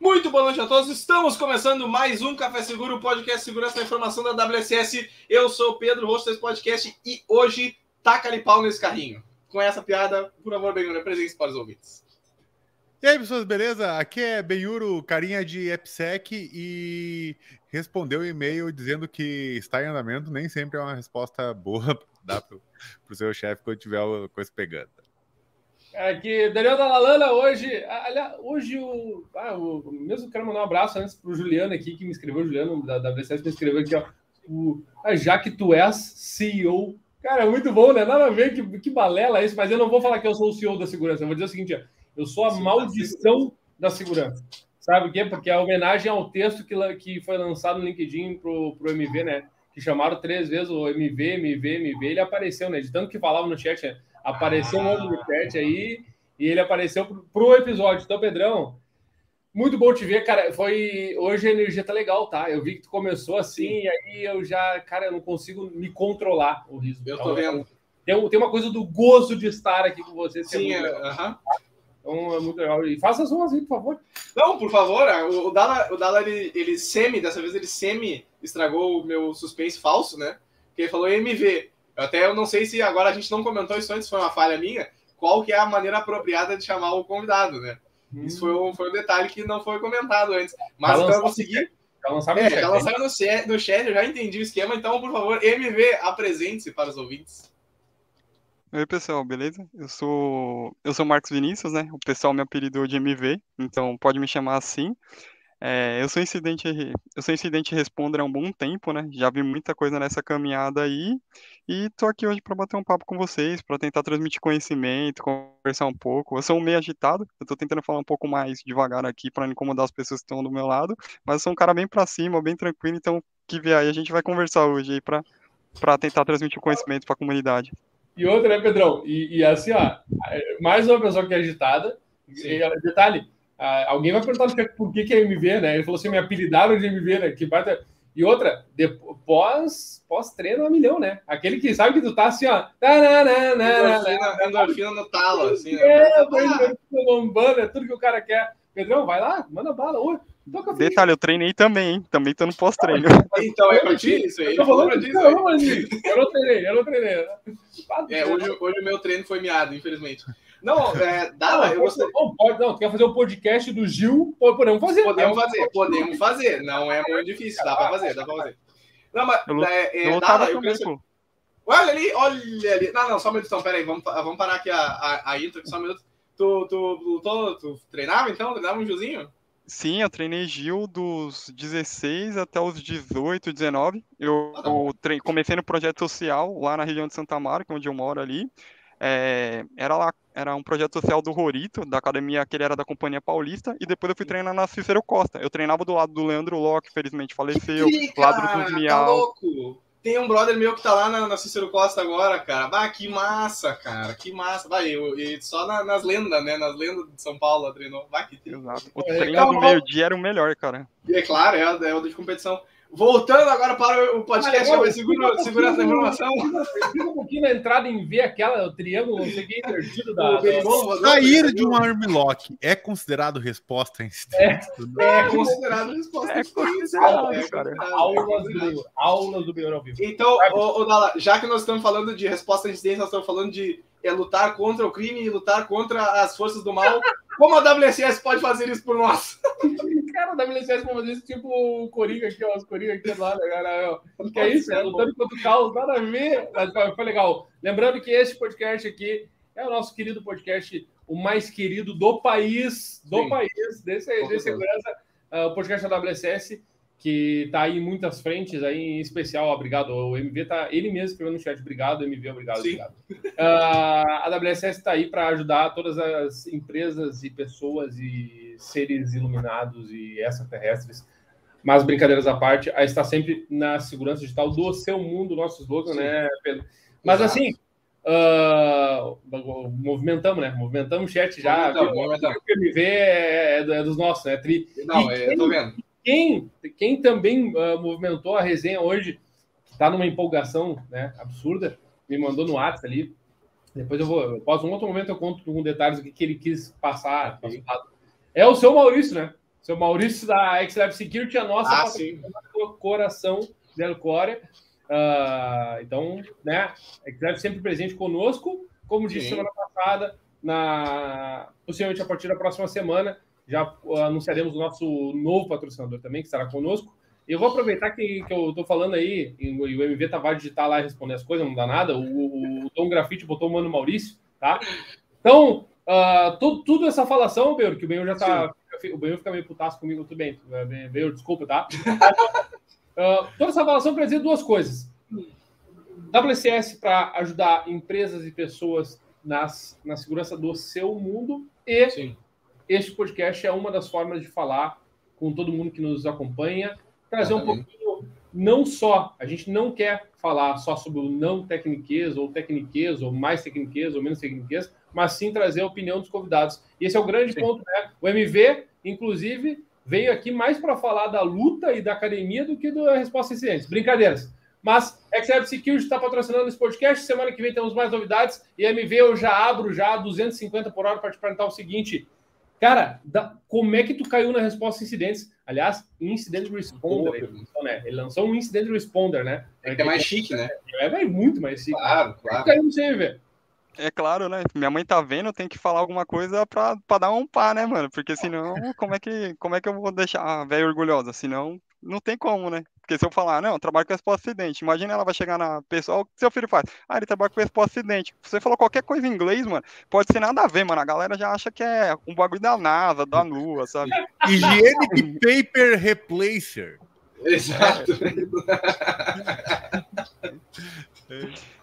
Muito boa noite a todos. Estamos começando mais um Café Seguro, o podcast Segurança da Informação da WSS. Eu sou o Pedro, host desse podcast, e hoje taca-lhe pau nesse carrinho. Com essa piada, por favor, Benhuro, presente para os ouvintes. E aí, pessoas, beleza? Aqui é Benhuro, carinha de EPSEC, e respondeu o e-mail dizendo que está em andamento. Nem sempre é uma resposta boa para o seu chefe quando tiver a coisa pegando. Aqui, Daniel Dalalana, hoje, aliás, hoje o, ah, o, mesmo quero mandar um abraço antes pro Juliano aqui, que me escreveu, Juliano da, da VCS me escreveu aqui, ó, o, ah, já que tu és CEO, cara, é muito bom, né, nada a ver, que, que balela isso, mas eu não vou falar que eu sou o CEO da segurança, eu vou dizer o seguinte, ó, eu sou a Sim, maldição da segurança, sabe o quê? Porque é homenagem ao texto que, que foi lançado no LinkedIn pro, pro MV, né, que chamaram três vezes o MV, MV, MV, ele apareceu, né, de tanto que falava no chat, né, Apareceu um monte de chat aí e ele apareceu pro, pro episódio. Então, Pedrão, muito bom te ver, cara. Foi hoje a energia tá legal, tá? Eu vi que tu começou assim Sim. e aí eu já, cara, eu não consigo me controlar o riso. Eu tô vendo. Tem, tem uma coisa do gozo de estar aqui com você. Sim, é, uh -huh. Então é muito legal. E faça as ruas aí, por favor. Não, por favor. O, o Dala, o Dala ele, ele semi, dessa vez ele semi estragou o meu suspense falso, né? Porque ele falou MV. Até eu não sei se agora a gente não comentou isso antes, foi uma falha minha, qual que é a maneira apropriada de chamar o convidado, né? Hum. Isso foi um, foi um detalhe que não foi comentado antes. Mas então eu vou seguir. Já lançaram, é, já lançaram no, chat, no chat, eu já entendi o esquema, então, por favor, MV, apresente-se para os ouvintes. Oi, pessoal, beleza? Eu sou eu sou Marcos Vinícius, né? O pessoal me apelidou de MV, então pode me chamar assim. É, eu sou incidente, eu sou incidente responder há um bom tempo, né? Já vi muita coisa nessa caminhada aí e tô aqui hoje para bater um papo com vocês, para tentar transmitir conhecimento, conversar um pouco. Eu sou meio agitado, eu tô tentando falar um pouco mais devagar aqui para não incomodar as pessoas que estão do meu lado, mas eu sou um cara bem para cima, bem tranquilo, então que vier aí a gente vai conversar hoje aí para para tentar transmitir o conhecimento para a comunidade. E outra, né, Pedrão? E, e assim, ó, mais uma pessoa que é agitada. E, detalhe, alguém vai perguntar por que, que é MV, né? Ele falou assim: me apelidaram de MV, né? Que bate... E outra, pós, pós treino a milhão, né? Aquele que sabe que tu tá assim, ó. Endorfina no talo, assim. Né? É, bombando, é tudo que o cara quer. Pedrão, vai lá, manda bala. Oi, Detalhe, eu treinei também, hein? Também tô no pós-treino. Então, é pra ti isso aí? Eu, falando, eu, eu não treinei, eu não treinei. É, hoje, hoje o meu treino foi miado, infelizmente. Não, é, dá, eu gostaria... não, pode, não, tu quer fazer um podcast do Gil? Podemos fazer. Podemos fazer, podemos fazer. Não é muito difícil, dá pra fazer, dá pra fazer. Não, mas eu, é, é, dá, eu quero... Olha ali, olha ali. Não, não, só um minuto, então, peraí, vamos, vamos parar aqui a, a, a intro, só um minuto. Tu, tu, tu, tu, treinava então? Treinava um Gilzinho? Sim, eu treinei Gil dos 16 até os 18, 19. Eu, ah, eu comecei no projeto social lá na região de Santa Marta, onde eu moro ali. É, era lá, era um projeto social do Rorito, da academia que ele era da Companhia Paulista, e depois eu fui treinar na Cícero Costa. Eu treinava do lado do Leandro Locke, felizmente faleceu, do lado do Miau. Tá louco. Tem um brother meu que tá lá na, na Cícero Costa agora, cara. Bah, que massa, cara. Que massa. Vai, eu só na, nas lendas, né? Nas lendas de São Paulo treinou. Vai, que Exato. O é, treino do meio-dia era o melhor, cara. É claro, é, é o de competição. Voltando agora para o podcast segura, segurança da informação. Fica um pouquinho na entrada em ver aquela, o triângulo, não sei o que, invertido da. Sair de um armlock é considerado resposta em é, é considerado resposta é considerado, é cara. Aulas do, aulas do Bior ao vivo. Então, ô, ô, Dala, já que nós estamos falando de resposta a incidência, nós estamos falando de é, lutar contra o crime e lutar contra as forças do mal. Como a WCS pode fazer isso por nós? Cara, a WCS pode fazer isso tipo o Coringa aqui, ó. Os Coringa aqui lá, né, cara? Que é isso, é lutando contra o caos, nada a ver. Mas foi legal. Lembrando que esse podcast aqui é o nosso querido podcast, o mais querido do país, do Sim. país, desse, desse segurança, uh, o podcast da WCS que está aí em muitas frentes, aí em especial, obrigado. O MV tá ele mesmo escrevendo no chat, obrigado, MV, obrigado, Sim. obrigado. Uh, a WSS está aí para ajudar todas as empresas e pessoas e seres iluminados e extraterrestres. Mas brincadeiras à parte, a estar sempre na segurança digital do seu mundo, nosso slogan, Sim. né, Pedro? Mas Exato. assim, uh, movimentamos, né? Movimentamos o chat já. O MV é, é, dos nossos, né? Tri... Não, e, eu tô vendo quem, quem também uh, movimentou a resenha hoje, está numa empolgação né, absurda, me mandou no WhatsApp ali. Depois eu vou, eu posso, um outro momento eu conto com detalhes o que, que ele quis passar. É o seu Maurício, né? Seu Maurício da XLab Security, a nossa Ah, do coração del Core. Ah, então, né, XLab sempre presente conosco. Como disse Sim. semana passada, na, possivelmente a partir da próxima semana, já ah, anunciaremos o nosso novo patrocinador também, que estará conosco. E eu vou aproveitar que, que eu tô falando aí, e o MV tá vai digitar lá e responder as coisas, não dá nada. O, o, o Tom Grafite botou o Mano Maurício, tá? Então, ah, tu- tudo essa falação, Benhur, que o Benhur já tá. O Benhur fica meio putaço comigo, tudo bem. eh, Benhur, desculpa, tá? Ah, toda essa falação quer dizer duas coisas. WCS para ajudar empresas e pessoas nas, na segurança do seu mundo e Sim. Este podcast é uma das formas de falar com todo mundo que nos acompanha, trazer um pouquinho, não só, a gente não quer falar só sobre o não tecniquez, ou tecniquez, ou mais tecniquez, ou menos tecniquez, mas sim trazer a opinião dos convidados. E esse é o grande Sim. ponto, né? O MV, inclusive, veio aqui mais para falar da luta e da academia do que da resposta a incidentes. Brincadeiras. Mas XLab Security está patrocinando esse podcast. Semana que vem temos mais novidades. E MV eu já abro já 250 por hora para te perguntar o seguinte. Cara, da- como é que tu caiu na resposta a incidentes? Aliás, Incident Responder. Ele lançou, né? Ele lançou um Incident Responder, né? É que é mais chique, né? É, vai muito mais chique. Claro, Tu claro. caiu no CMV. É claro, né? Minha mãe tá vendo, tem que falar alguma coisa pra, pra dar um pá, né, mano? Porque senão, como é que, como é que eu vou deixar a velha orgulhosa? Senão, não tem como, né? Porque se eu falar, não, eu trabalho com resposta acidente, imagina ela vai chegar na pessoa, o que seu filho faz? Ah, ele trabalha com resposta a acidente. Você falou qualquer coisa em inglês, mano, pode ser nada a ver, mano. A galera já acha que é um bagulho da NASA, da Lua, sabe? Hygienic Paper Replacer. Exato.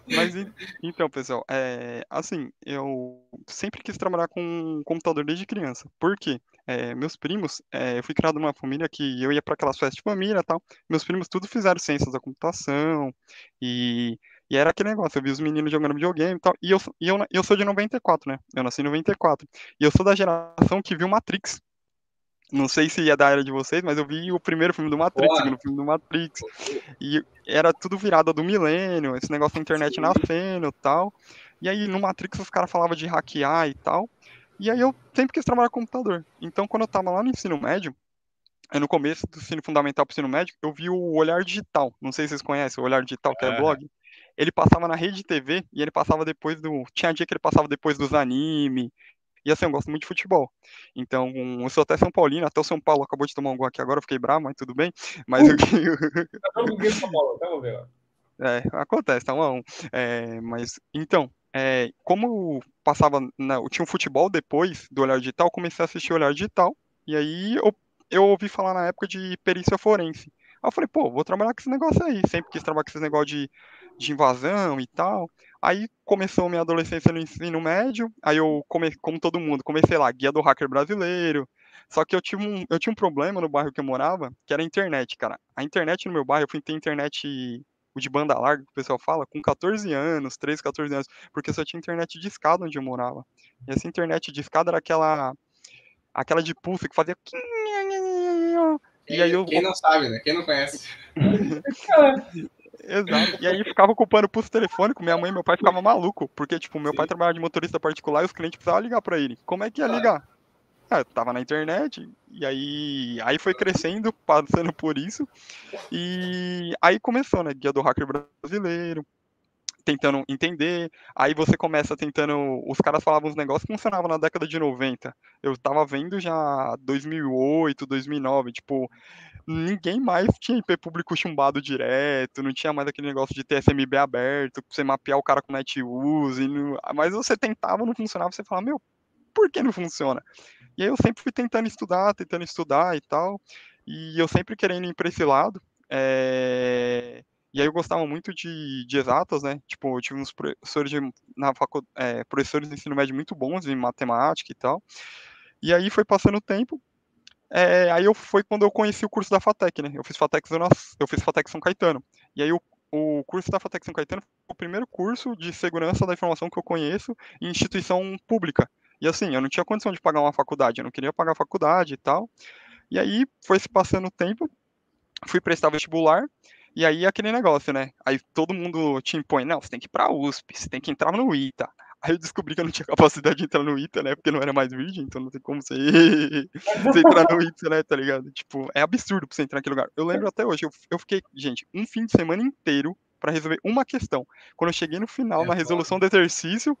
Mas en- então, pessoal, é, assim, eu sempre quis trabalhar com computador desde criança. Por quê? É, meus primos, é, eu fui criado numa família que eu ia para aquelas festas de família e tal. Meus primos tudo fizeram ciências da computação e, e era aquele negócio. Eu vi os meninos jogando videogame e tal. E eu, sou- e eu, eu sou de 94, né? Eu nasci em 94. E eu sou da geração que viu Matrix. Não sei se é da era de vocês, mas eu vi o primeiro filme do Matrix, o segundo filme do Matrix. E era tudo virada do milênio, esse negócio da internet nascendo e tal. E aí no Matrix os caras falavam de hackear e tal. E aí eu sempre quis trabalhar com computador. Então quando eu tava lá no ensino médio, aí no começo do ensino fundamental pro ensino médio, eu vi o Olhar Digital. Não sei se vocês conhecem o Olhar Digital, que é É. blog. Ele passava na rede TV e ele passava depois do. Tinha dia que ele passava depois dos anime. E assim, eu gosto muito de futebol. Então, eu sou até São Paulino, até o São Paulo acabou de tomar um gol aqui agora, eu fiquei bravo, mas tudo bem. Mas o que. Tá bola, tá, vamos ver. É, acontece, tá um a um. É, mas, então, é, como passava, na, eu tinha um futebol depois do Olhar Digital, comecei a assistir Olhar Digital, e aí eu, eu ouvi falar na época de perícia forense. Aí eu falei, pô, vou trabalhar com esse negócio aí, sempre quis trabalhar com esse negócio de, de invasão e tal. Aí começou minha adolescência no ensino médio, aí eu, come, como todo mundo, comecei lá, guia do hacker brasileiro, só que eu, tive um, eu tinha um problema no bairro que eu morava, que era a internet, cara. A internet no meu bairro, eu fui ter internet o de banda larga, que o pessoal fala, com 14 anos, 13, 14 anos, porque só tinha internet de escada onde eu morava. E essa internet de escada era aquela aquela de pulso que fazia e aí eu Quem não sabe, né? Quem não conhece. Exato. E aí ficava ocupando o pulso telefônico, minha mãe e meu pai ficavam maluco, porque tipo, meu pai Sim. trabalhava de motorista particular e os clientes precisavam ligar pra ele. Como é que ia ligar? Ah, eu tava na internet, e aí, aí foi crescendo, passando por isso, e aí começou, né, guia do hacker brasileiro, tentando entender, aí você começa tentando, os caras falavam uns negócios que funcionavam na década de 90, eu tava vendo já 2008, 2009, tipo, ninguém mais tinha IP público chumbado direto, não tinha mais aquele negócio de TSMB aberto, você mapear o cara com NetUse, mas você tentava, não funcionava, você falava, meu, por que não funciona? E aí eu sempre fui tentando estudar, tentando estudar e tal, e eu sempre querendo ir para esse lado, é, e aí eu gostava muito de, de exatas, né, tipo, eu tive uns professores de, na facu... é, professores de ensino médio muito bons em matemática e tal, e aí foi passando o tempo, é, aí eu foi quando eu conheci o curso da FATEC, né? Eu fiz FATEC eu fiz FATEC São Caetano. E aí o, o curso da FATEC São Caetano foi o primeiro curso de segurança da informação que eu conheço em instituição pública. E assim, eu não tinha condição de pagar uma faculdade, eu não queria pagar a faculdade e tal. E aí foi se passando o tempo, fui prestar vestibular, e aí aquele negócio, né? Aí todo mundo te impõe, não, você tem que ir pra USP, você tem que entrar no ITA. Aí eu descobri que eu não tinha capacidade de entrar no ITA, né? Porque não era mais virgem, então não tem como você, você entrar no ITA, né? Tá ligado? Tipo, é absurdo pra você entrar naquele lugar. Eu lembro até hoje, eu, eu fiquei, gente, um fim de semana inteiro para resolver uma questão. Quando eu cheguei no final, é na resolução do exercício,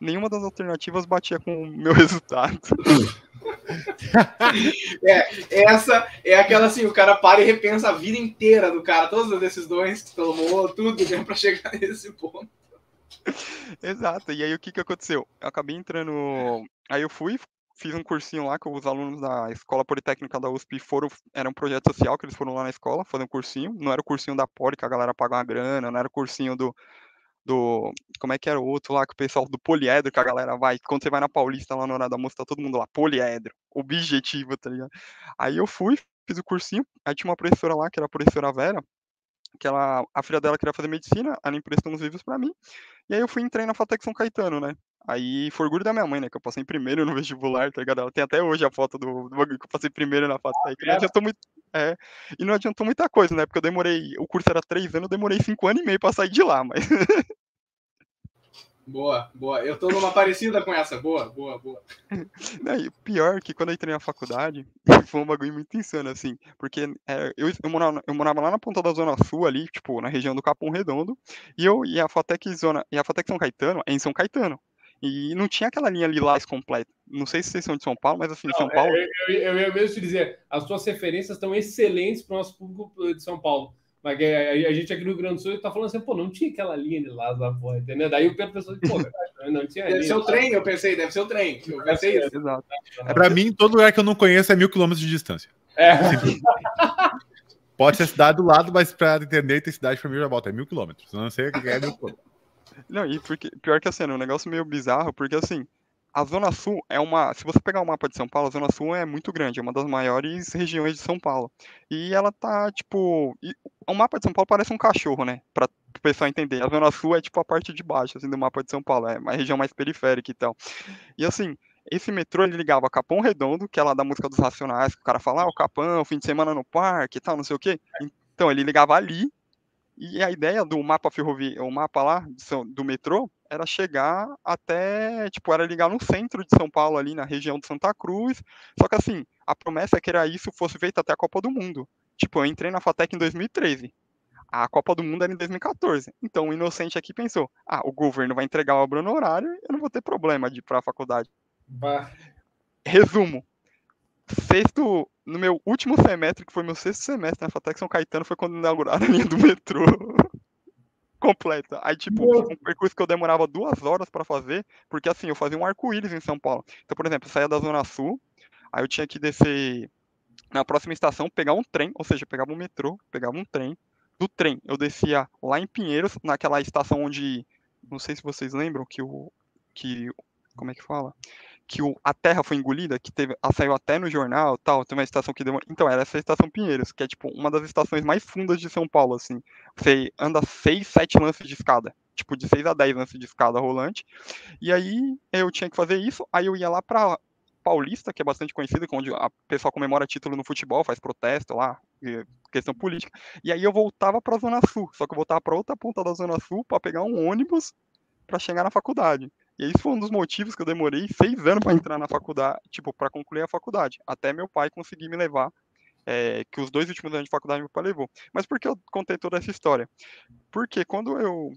nenhuma das alternativas batia com o meu resultado. é, essa é aquela assim, o cara para e repensa a vida inteira do cara, todas as decisões que tomou, tudo né, para chegar nesse ponto. Exato, e aí o que que aconteceu? Eu acabei entrando, aí eu fui, fiz um cursinho lá com os alunos da Escola Politécnica da USP foram, era um projeto social que eles foram lá na escola fazer um cursinho, não era o cursinho da Poli que a galera paga uma grana, não era o cursinho do, do, como é que era o outro lá, que o pessoal do poliedro, que a galera vai, quando você vai na Paulista lá na hora da moça, tá todo mundo lá, poliedro, objetivo, tá ligado? Aí eu fui, fiz o cursinho, aí tinha uma professora lá, que era a professora Vera, que ela, a filha dela queria fazer medicina, ela emprestou uns livros para mim, e aí eu fui entrei na Fatec São Caetano, né? Aí foi orgulho da minha mãe, né? Que eu passei primeiro no vestibular, tá ligado? Ela tem até hoje a foto do, bagulho que eu passei primeiro na Fatec. Não adiantou muito. É, e não adiantou muita coisa, né? Porque eu demorei. O curso era três anos, eu demorei cinco anos e meio pra sair de lá, mas. Boa, boa. Eu tô numa parecida com essa. Boa, boa, boa. Não, e pior que quando eu entrei na faculdade, foi um bagulho muito insano, assim. Porque é, eu, eu, morava, eu morava lá na ponta da Zona Sul, ali, tipo, na região do Capão Redondo. E eu e a Fatec Zona. E a Fatec São Caetano é em São Caetano. E não tinha aquela linha lilás completa. Não sei se vocês são de São Paulo, mas assim, não, São Paulo. Eu, eu, eu ia mesmo te dizer, as suas referências estão excelentes para o nosso público de São Paulo. Mas a, gente aqui no Rio Grande do Sul está falando assim, pô, não tinha aquela linha de lá da porra, entendeu? Daí o Pedro pensou, pô, não tinha Deve linha, ser o trem, eu pensei, deve ser o trem. Eu pensei isso. Exato. É, pra mim, todo lugar que eu não conheço é mil quilômetros de distância. É. Pode ser cidade do lado, mas para entender tem cidade para mim já volta. É mil quilômetros. Eu não sei o que é mil quilômetros. Não, e porque, pior que assim, é um negócio meio bizarro, porque assim, a Zona Sul é uma. Se você pegar o mapa de São Paulo, a Zona Sul é muito grande, é uma das maiores regiões de São Paulo. E ela tá, tipo. o mapa de São Paulo parece um cachorro, né? Pra o pessoal entender. A Zona Sul é tipo a parte de baixo, assim, do mapa de São Paulo. É uma região mais periférica e tal. E assim, esse metrô ele ligava Capão Redondo, que é lá da música dos Racionais, que o cara fala, ah, o Capão, fim de semana no parque e tal, não sei o quê. Então, ele ligava ali, e a ideia do mapa ferroviário, o mapa lá do metrô, era chegar até, tipo, era ligar no centro de São Paulo, ali na região de Santa Cruz. Só que assim, a promessa é que era isso fosse feito até a Copa do Mundo. Tipo, eu entrei na FATEC em 2013. A Copa do Mundo era em 2014. Então o inocente aqui pensou: ah, o governo vai entregar a obra no horário, eu não vou ter problema de ir para a faculdade. Bah. Resumo: sexto, no meu último semestre, que foi meu sexto semestre na FATEC São Caetano, foi quando inauguraram a linha do metrô completa. Aí, tipo, um percurso que eu demorava duas horas para fazer, porque assim, eu fazia um arco-íris em São Paulo. Então, por exemplo, eu saía da Zona Sul, aí eu tinha que descer na próxima estação, pegar um trem, ou seja, eu pegava um metrô, pegava um trem. Do trem, eu descia lá em Pinheiros, naquela estação onde, não sei se vocês lembram, que o. Que, como é que fala? Que o, a Terra foi engolida, que teve, saiu até no jornal, tal, tem uma estação que. Então, era essa estação Pinheiros, que é tipo uma das estações mais fundas de São Paulo, assim. Você anda 6, 7 lances de escada, tipo de 6 a 10 lances de escada rolante. E aí eu tinha que fazer isso, aí eu ia lá pra Paulista, que é bastante conhecido, onde a pessoa comemora título no futebol, faz protesto lá, questão política. E aí eu voltava para a Zona Sul, só que eu voltava para outra ponta da Zona Sul para pegar um ônibus para chegar na faculdade. E isso foi um dos motivos que eu demorei seis anos para entrar na faculdade, tipo, para concluir a faculdade. Até meu pai conseguir me levar, é, que os dois últimos anos de faculdade meu pai levou. Mas por que eu contei toda essa história? Porque quando eu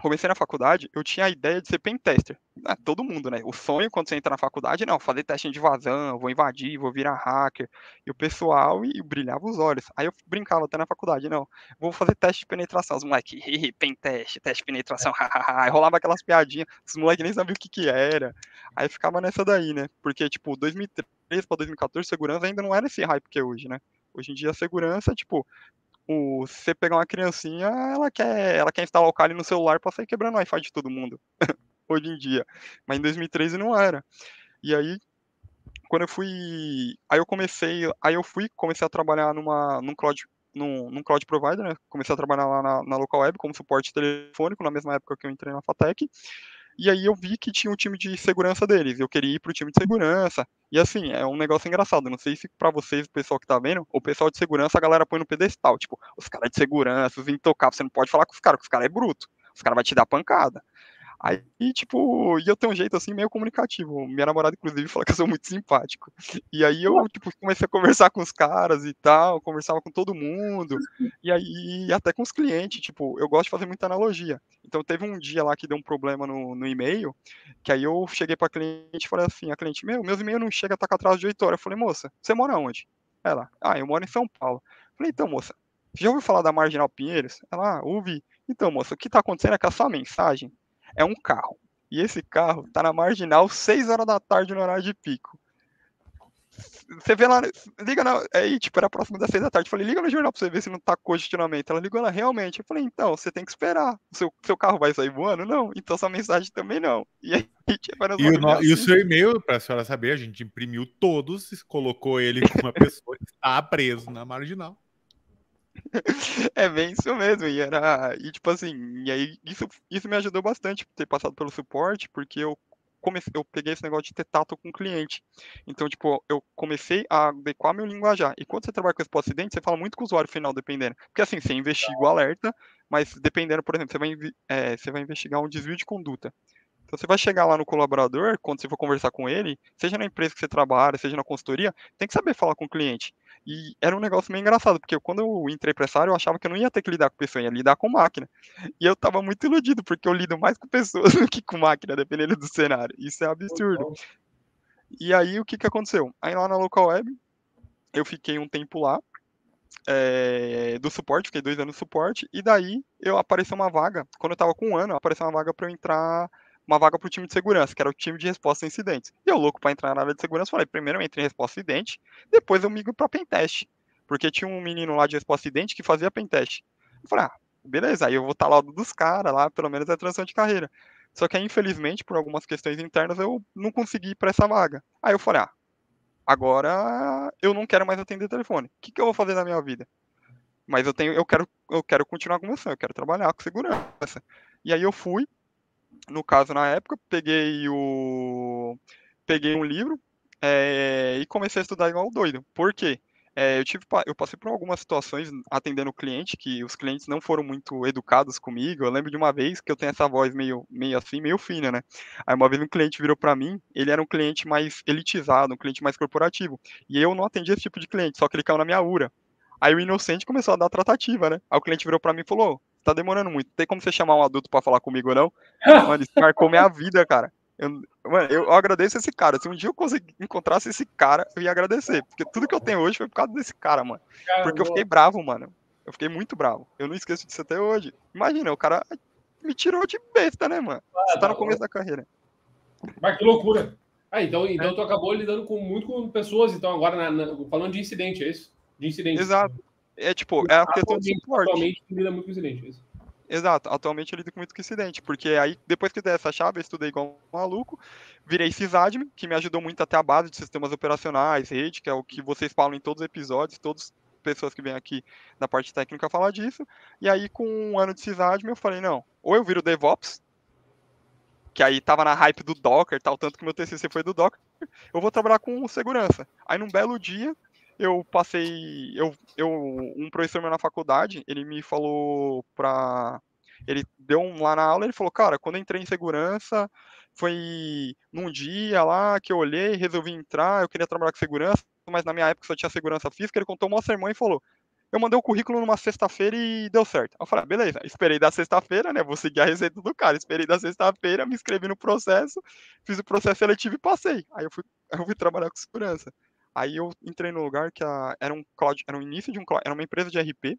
comecei na faculdade, eu tinha a ideia de ser pentester. Ah, todo mundo, né? O sonho quando você entra na faculdade, não, fazer teste de invasão, vou invadir, vou virar hacker. E o pessoal e brilhava os olhos. Aí eu brincava até na faculdade, não, vou fazer teste de penetração. Os moleques, penteste, teste de penetração, hahaha. Aí rolava aquelas piadinhas, os moleques nem sabiam o que que era. Aí ficava nessa daí, né? Porque, tipo, 2013 para 2014, segurança ainda não era esse hype que é hoje, né? Hoje em dia, a segurança, tipo, o, se você pegar uma criancinha, ela quer, ela quer instalar o Kali no celular para sair quebrando o Wi-Fi de todo mundo. Hoje em dia. Mas em 2013 não era. E aí, quando eu fui. Aí eu comecei. Aí eu fui, comecei a trabalhar numa, num cloud. Num, num cloud provider, né? Comecei a trabalhar lá na, na local web como suporte telefônico, na mesma época que eu entrei na Fatec. E aí eu vi que tinha um time de segurança deles. Eu queria ir pro time de segurança. E assim, é um negócio engraçado. Não sei se para vocês, o pessoal que tá vendo, o pessoal de segurança, a galera põe no pedestal. Tipo, os caras de segurança, os intocáveis, você não pode falar com os caras, porque os caras é bruto. Os caras vão te dar pancada. Aí, tipo, e eu tenho um jeito assim meio comunicativo. Minha namorada, inclusive, fala que eu sou muito simpático. E aí eu, tipo, comecei a conversar com os caras e tal, conversava com todo mundo. E aí, até com os clientes, tipo, eu gosto de fazer muita analogia. Então teve um dia lá que deu um problema no, no e-mail, que aí eu cheguei pra cliente e falei assim, a cliente, meu, meus e-mails não chegam a estar atrás de 8 horas. Eu falei, moça, você mora onde? Ela, ah, eu moro em São Paulo. Eu falei, então, moça, já ouviu falar da Marginal Pinheiros? Ela, ah, ouvi. Então, moça, o que tá acontecendo é que a sua mensagem é um carro. E esse carro tá na marginal 6 horas da tarde no horário de pico. Você vê lá, liga na. Aí, tipo, era próximo das 6 da tarde. Eu falei, liga no jornal pra você ver se não tá congestionamento. Ela ligou lá, realmente. Eu falei, então, você tem que esperar. O seu, seu carro vai sair voando? Não. Então sua mensagem também não. E aí, tipo, e, o, no, e o assim. seu e-mail, pra senhora saber, a gente imprimiu todos, colocou ele com uma pessoa que está preso na marginal. É bem isso mesmo, e era. E tipo assim, e aí isso, isso me ajudou bastante ter passado pelo suporte, porque eu comecei, eu peguei esse negócio de ter tato com o cliente. Então, tipo, eu comecei a adequar meu linguajar. E quando você trabalha com resposta acidente, você fala muito com o usuário final, dependendo. Porque assim, você investiga o alerta, mas dependendo, por exemplo, você vai, é, você vai investigar um desvio de conduta. Então você vai chegar lá no colaborador, quando você for conversar com ele, seja na empresa que você trabalha, seja na consultoria, tem que saber falar com o cliente. E era um negócio meio engraçado, porque quando eu entrei para essa área, eu achava que eu não ia ter que lidar com pessoa, ia lidar com máquina. E eu tava muito iludido, porque eu lido mais com pessoas do que com máquina, dependendo do cenário. Isso é absurdo. E aí, o que que aconteceu? Aí lá na local web, eu fiquei um tempo lá, é, do suporte, fiquei dois anos no suporte, e daí eu apareceu uma vaga, quando eu tava com um ano, apareceu uma vaga para eu entrar uma vaga para o time de segurança, que era o time de resposta a incidentes. E eu, louco para entrar na área de segurança, falei: primeiro eu entro em resposta a incidente, depois eu migro para pentest. Porque tinha um menino lá de resposta a incidente que fazia pentest. Eu falei: ah, beleza, aí eu vou estar tá lá dos caras, lá, pelo menos é transição de carreira. Só que aí, infelizmente, por algumas questões internas, eu não consegui ir para essa vaga. Aí eu falei: ah, agora eu não quero mais atender telefone. O que, que eu vou fazer na minha vida? Mas eu tenho, eu quero, eu quero continuar com você, eu quero trabalhar com segurança. E aí eu fui, no caso, na época, peguei o. Peguei um livro é, e comecei a estudar igual doido. Por quê? É, eu, tive, eu passei por algumas situações atendendo o cliente, que os clientes não foram muito educados comigo. Eu lembro de uma vez que eu tenho essa voz meio, meio assim, meio fina, né? Aí uma vez um cliente virou para mim, ele era um cliente mais elitizado, um cliente mais corporativo. E eu não atendia esse tipo de cliente, só que ele caiu na minha ura. Aí o inocente começou a dar tratativa, né? Aí o cliente virou para mim e falou: tá demorando muito. Tem como você chamar um adulto para falar comigo ou não? Mano, isso marcou minha vida, cara. Eu, mano, eu agradeço esse cara. Se um dia eu conseguir encontrasse esse cara, eu ia agradecer. Porque tudo que eu tenho hoje foi por causa desse cara, mano. Porque eu fiquei bravo, mano. Eu fiquei muito bravo. Eu não esqueço disso até hoje. Imagina, o cara me tirou de besta, né, mano? Ah, Você tá no começo da carreira. Mas que loucura. Ah, então, então é. tu acabou lidando com, muito com pessoas, então, agora, na, na, falando de incidente, é isso? De incidente. Exato. É tipo, é a questão de suporte. Atualmente lida muito com incidente. Isso. Exato, atualmente eu lido muito com incidente, porque aí depois que eu dei essa chave, eu estudei igual um maluco, virei sysadmin, que me ajudou muito até a base de sistemas operacionais, rede, que é o que vocês falam em todos os episódios, todas as pessoas que vêm aqui da parte técnica falar disso, e aí com um ano de sysadmin eu falei, não, ou eu viro DevOps, que aí tava na hype do Docker, tal, tanto que meu TCC foi do Docker, eu vou trabalhar com segurança. Aí num belo dia, eu passei. Eu, eu, um professor meu na faculdade, ele me falou pra. Ele deu um lá na aula, ele falou, cara, quando eu entrei em segurança, foi num dia lá que eu olhei, resolvi entrar, eu queria trabalhar com segurança, mas na minha época só tinha segurança física, ele contou uma sermão e falou, eu mandei o currículo numa sexta-feira e deu certo. Eu falei, ah, beleza, esperei da sexta-feira, né? Vou seguir a receita do cara. Esperei da sexta-feira, me inscrevi no processo, fiz o processo seletivo e passei. Aí eu fui, eu fui trabalhar com segurança. Aí eu entrei no lugar que a, era um cloud, era o início de um cloud, era uma empresa de RP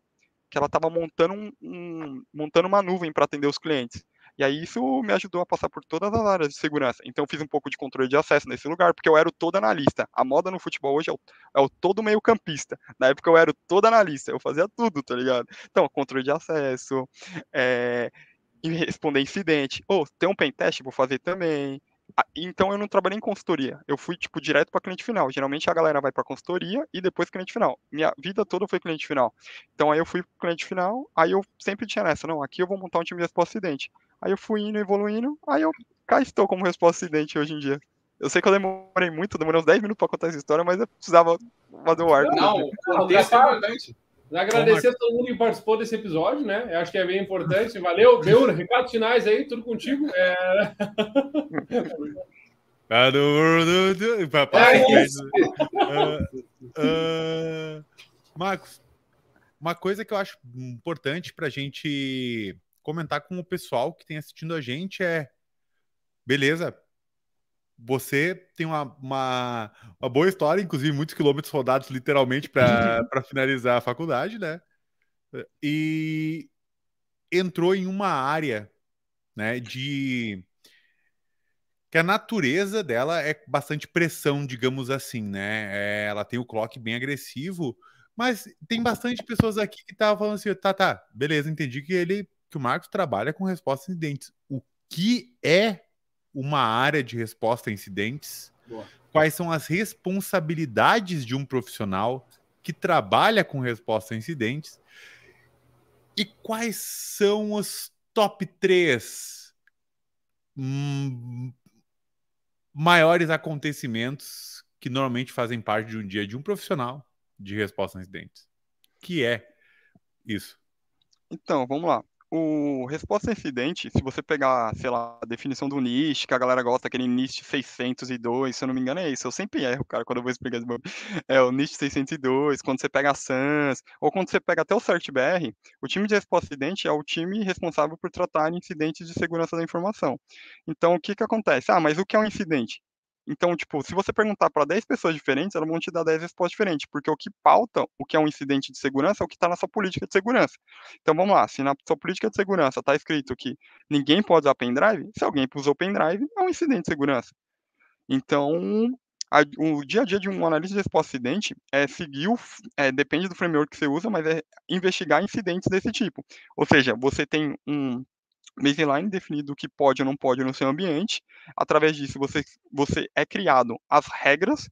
que ela estava montando um, um, montando uma nuvem para atender os clientes. E aí isso me ajudou a passar por todas as áreas de segurança. Então eu fiz um pouco de controle de acesso nesse lugar, porque eu era o todo analista. A moda no futebol hoje é o, é o todo meio campista. Na época eu era o todo analista, eu fazia tudo, tá ligado? Então, controle de acesso, é, responder incidente. Ou oh, tem um pentest, vou fazer também. Ah, então eu não trabalhei em consultoria. Eu fui, tipo, direto para cliente final. Geralmente a galera vai para consultoria e depois cliente final. Minha vida toda foi cliente final. Então aí eu fui pro cliente final, aí eu sempre tinha nessa, não, aqui eu vou montar um time de resposta acidente. Aí eu fui indo, evoluindo, aí eu cá estou como resposta acidente hoje em dia. Eu sei que eu demorei muito, demorei uns 10 minutos para contar essa história, mas eu precisava fazer o arco. Não, o contexto é importante. Agradecer a todo mundo que participou desse episódio, né? Eu acho que é bem importante. Valeu, Beur, recados finais aí, tudo contigo. É... Papai, é uh, uh, Marcos, uma coisa que eu acho importante para a gente comentar com o pessoal que tem assistindo a gente é: beleza, você tem uma, uma, uma, boa história, inclusive muitos quilômetros rodados, literalmente, para finalizar a faculdade, né? E entrou em uma área né, de. que a natureza dela é bastante pressão, digamos assim, né? É, ela tem o clock bem agressivo, mas tem bastante pessoas aqui que estavam falando assim: tá, tá, beleza, entendi que ele, que o Marcos trabalha com respostas incidentes. O que é uma área de resposta a incidentes? Boa. Quais são as responsabilidades de um profissional que trabalha com resposta a incidentes? E quais são os top 3 hum, maiores acontecimentos que normalmente fazem parte de um dia de um profissional de resposta a incidentes? Que é isso? Então, vamos lá o resposta a incidente, se você pegar, sei lá, a definição do NIST, que a galera gosta, aquele NIST 602, se eu não me engano é isso, eu sempre erro, cara, quando eu vou explicar esse É o NIST 602, quando você pega a SANS, ou quando você pega até o CertBR, o time de resposta a incidente é o time responsável por tratar incidentes de segurança da informação. Então, o que que acontece? Ah, mas o que é um incidente? Então, tipo, se você perguntar para 10 pessoas diferentes, elas vão te dar 10 respostas diferentes, porque o que pauta o que é um incidente de segurança é o que está na sua política de segurança. Então, vamos lá, se na sua política de segurança está escrito que ninguém pode usar pendrive, se alguém usou pendrive, é um incidente de segurança. Então, a, o dia a dia de um analista de resposta incidente é seguir, o, é, depende do framework que você usa, mas é investigar incidentes desse tipo. Ou seja, você tem um baseline definido o que pode ou não pode no seu ambiente. Através disso, você, você é criado as regras,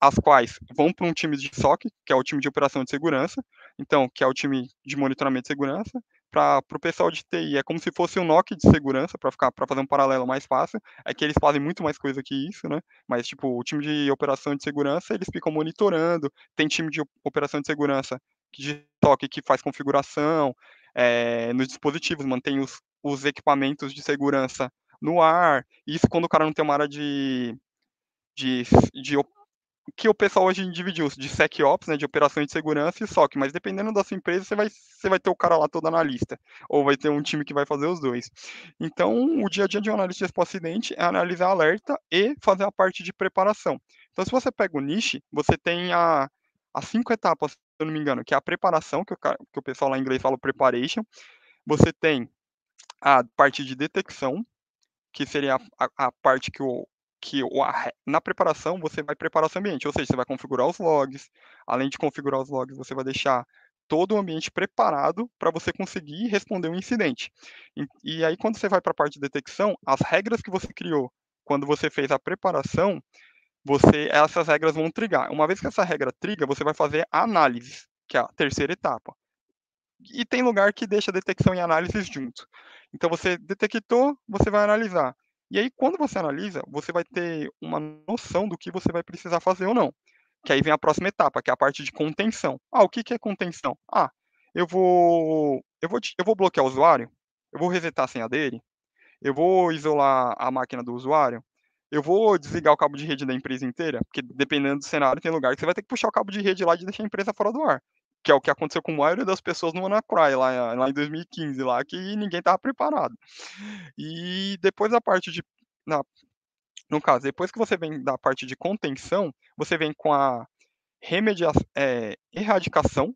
as quais vão para um time de SOC, que é o time de operação de segurança, então, que é o time de monitoramento de segurança. Para o pessoal de TI, é como se fosse um NOC de segurança, para ficar para fazer um paralelo mais fácil. É que eles fazem muito mais coisa que isso, né? Mas, tipo, o time de operação de segurança, eles ficam monitorando. Tem time de operação de segurança de SOC que faz configuração, é, nos dispositivos, mantém os, os equipamentos de segurança no ar. Isso quando o cara não tem uma área de, de, de que o pessoal hoje dividiu de SecOps, né, de operações de segurança e SOC, mas dependendo da sua empresa, você vai, você vai ter o cara lá todo analista, ou vai ter um time que vai fazer os dois. Então, o dia a dia de um analista de resposta acidente é analisar alerta e fazer a parte de preparação. Então, se você pega o niche, você tem a, as cinco etapas, se eu não me engano, que é a preparação, que o, que o pessoal lá em inglês fala preparation, você tem a parte de detecção, que seria a, a parte que o que o, a, na preparação você vai preparar o seu ambiente, ou seja, você vai configurar os logs, além de configurar os logs, você vai deixar todo o ambiente preparado para você conseguir responder um incidente. E, e aí, quando você vai para a parte de detecção, as regras que você criou quando você fez a preparação, você essas regras vão trigar. Uma vez que essa regra triga, você vai fazer a análise, que é a terceira etapa. E tem lugar que deixa detecção e análise junto. Então você detectou, você vai analisar. E aí quando você analisa, você vai ter uma noção do que você vai precisar fazer ou não. Que aí vem a próxima etapa, que é a parte de contenção. Ah, o que, que é contenção? Ah, eu vou, eu vou, eu vou bloquear o usuário, eu vou resetar a senha dele, eu vou isolar a máquina do usuário, eu vou desligar o cabo de rede da empresa inteira, porque dependendo do cenário, tem lugar que você vai ter que puxar o cabo de rede lá e deixar a empresa fora do ar que é o que aconteceu com a maioria das pessoas no WannaCry, lá, lá em 2015, lá, que ninguém estava preparado. E depois da parte de. Na, no caso, depois que você vem da parte de contenção, você vem com a remedia, é, erradicação,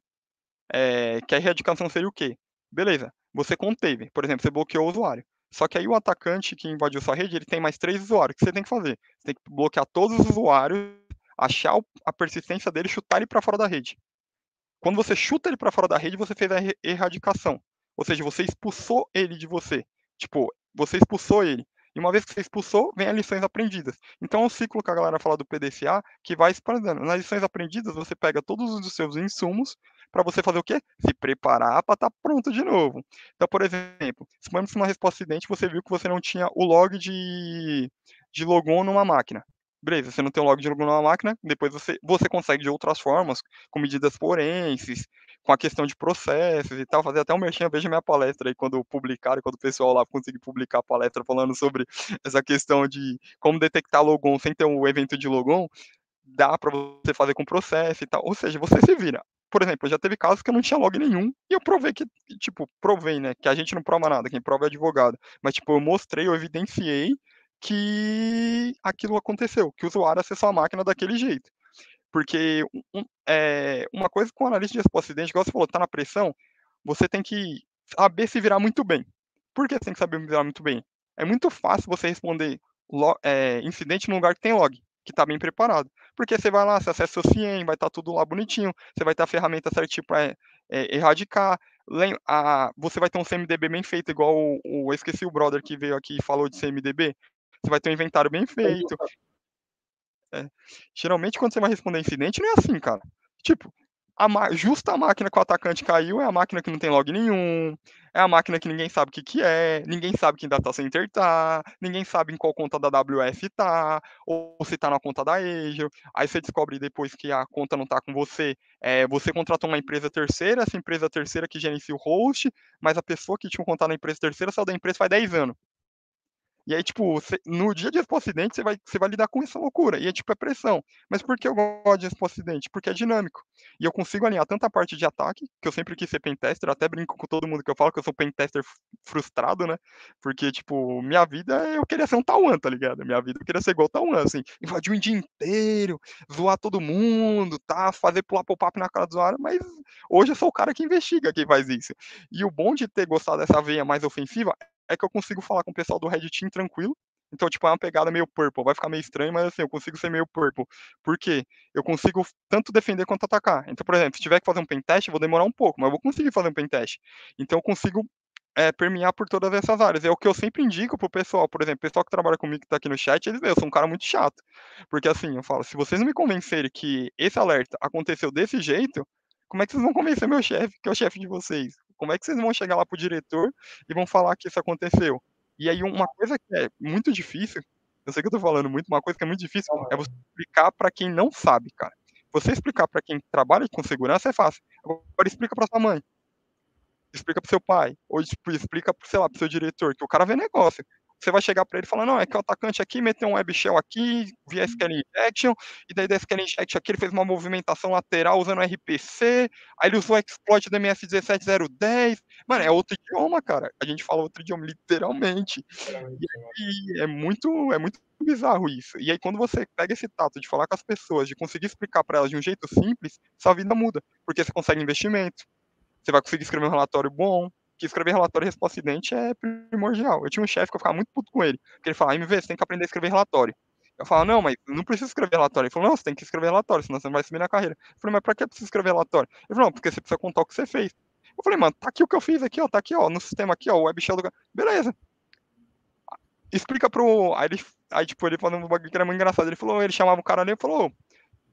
é, que a erradicação seria o quê? Beleza, você conteve, por exemplo, você bloqueou o usuário. Só que aí o atacante que invadiu sua rede, ele tem mais três usuários. O que você tem que fazer? Você tem que bloquear todos os usuários, achar a persistência dele e chutar ele para fora da rede. Quando você chuta ele para fora da rede, você fez a erradicação. Ou seja, você expulsou ele de você. Tipo, você expulsou ele. E uma vez que você expulsou, vem as lições aprendidas. Então é ciclo que a galera fala do PDCA que vai expandindo. Nas lições aprendidas, você pega todos os seus insumos para você fazer o quê? Se preparar para estar tá pronto de novo. Então, por exemplo, se uma resposta acidente, você viu que você não tinha o log de, de logon numa máquina. Beleza, você não tem o log de logo numa máquina, depois você, você consegue de outras formas, com medidas forenses, com a questão de processos e tal, fazer até um merchan, veja minha palestra aí quando publicar, quando o pessoal lá conseguir publicar a palestra falando sobre essa questão de como detectar logon sem ter um evento de logon, dá para você fazer com processo e tal. Ou seja, você se vira. Por exemplo, já teve casos que eu não tinha log nenhum e eu provei que, tipo, provei, né? Que a gente não prova nada, quem prova é advogado. Mas, tipo, eu mostrei, eu evidenciei que aquilo aconteceu, que o usuário acessou a máquina daquele jeito. Porque um, é, uma coisa com o analista de resposta acidente, igual você falou, tá na pressão, você tem que saber se virar muito bem. Por que você tem que saber virar muito bem? É muito fácil você responder é, incidente no lugar que tem log, que está bem preparado. Porque você vai lá, você acessa o CIEM, vai estar tá tudo lá bonitinho, você vai ter a ferramenta certinha para é, erradicar. A, você vai ter um CMDB bem feito, igual o, o esqueci o brother que veio aqui e falou de CMDB. Você vai ter um inventário bem feito. É. Geralmente, quando você vai responder incidente, não é assim, cara. Tipo, a justa a máquina que o atacante caiu é a máquina que não tem log nenhum, é a máquina que ninguém sabe o que, que é, ninguém sabe quem data center tá, ninguém sabe em qual conta da WF tá, ou se tá na conta da Azure. Aí você descobre depois que a conta não tá com você, é, você contratou uma empresa terceira, essa empresa terceira que gerencia o host, mas a pessoa que tinha um contato na empresa terceira saiu da empresa faz 10 anos. E aí, tipo, cê, no dia de Expo Acidente, você vai, você vai lidar com essa loucura. E é tipo, é pressão. Mas por que eu gosto de Expo Acidente? Porque é dinâmico. E eu consigo alinhar tanta parte de ataque, que eu sempre quis ser pentester, até brinco com todo mundo que eu falo que eu sou pentester frustrado, né? Porque, tipo, minha vida, eu queria ser um Tauan, tá ligado? Minha vida eu queria ser igual Tauan, assim. Invadir o dia inteiro, zoar todo mundo, tá? Fazer pular pop-up na cara do usuário, mas hoje eu sou o cara que investiga quem faz isso. E o bom de ter gostado dessa veia mais ofensiva é que eu consigo falar com o pessoal do Red Team tranquilo. Então, tipo, é uma pegada meio purple. Vai ficar meio estranho, mas assim, eu consigo ser meio purple. Por quê? Eu consigo tanto defender quanto atacar. Então, por exemplo, se tiver que fazer um pentest, eu vou demorar um pouco, mas eu vou conseguir fazer um pentest. Então, eu consigo é, permear por todas essas áreas. É o que eu sempre indico pro pessoal. Por exemplo, o pessoal que trabalha comigo que tá aqui no chat, eles eu sou um cara muito chato. Porque assim, eu falo, se vocês não me convencerem que esse alerta aconteceu desse jeito, como é que vocês vão convencer meu chefe, que é o chefe de vocês? Como é que vocês vão chegar lá pro diretor e vão falar que isso aconteceu? E aí uma coisa que é muito difícil, eu sei que eu tô falando muito, uma coisa que é muito difícil é você explicar para quem não sabe, cara. Você explicar para quem trabalha com segurança é fácil. Agora explica para sua mãe. Explica para seu pai, ou tipo, explica, sei lá, pro seu diretor, que o cara vê negócio você vai chegar para ele e falar, não, é que o atacante aqui meteu um web shell aqui, via SQL injection, e daí da SQL injection aqui ele fez uma movimentação lateral usando RPC, aí ele usou o exploit do MS17010. Mano, é outro idioma, cara. A gente fala outro idioma, literalmente. E, é muito, é muito bizarro isso. E aí quando você pega esse tato de falar com as pessoas, de conseguir explicar para elas de um jeito simples, sua vida muda, porque você consegue investimento, você vai conseguir escrever um relatório bom, que escrever relatório e resposta acidente é primordial. Eu tinha um chefe que eu ficava muito puto com ele, que ele falava, MV, você tem que aprender a escrever relatório. Eu falava, não, mas não precisa escrever relatório. Ele falou, não, você tem que escrever relatório, senão você não vai subir na carreira. Eu falei, mas pra que precisa escrever relatório? Ele falou, não, porque você precisa contar o que você fez. Eu falei, mano, tá aqui o que eu fiz aqui, ó, tá aqui, ó, no sistema aqui, ó, o web shell do... Beleza. Explica pro... Aí, ele, aí tipo, ele falou um bagulho que era muito engraçado. Ele falou, ele chamava o cara ali e falou,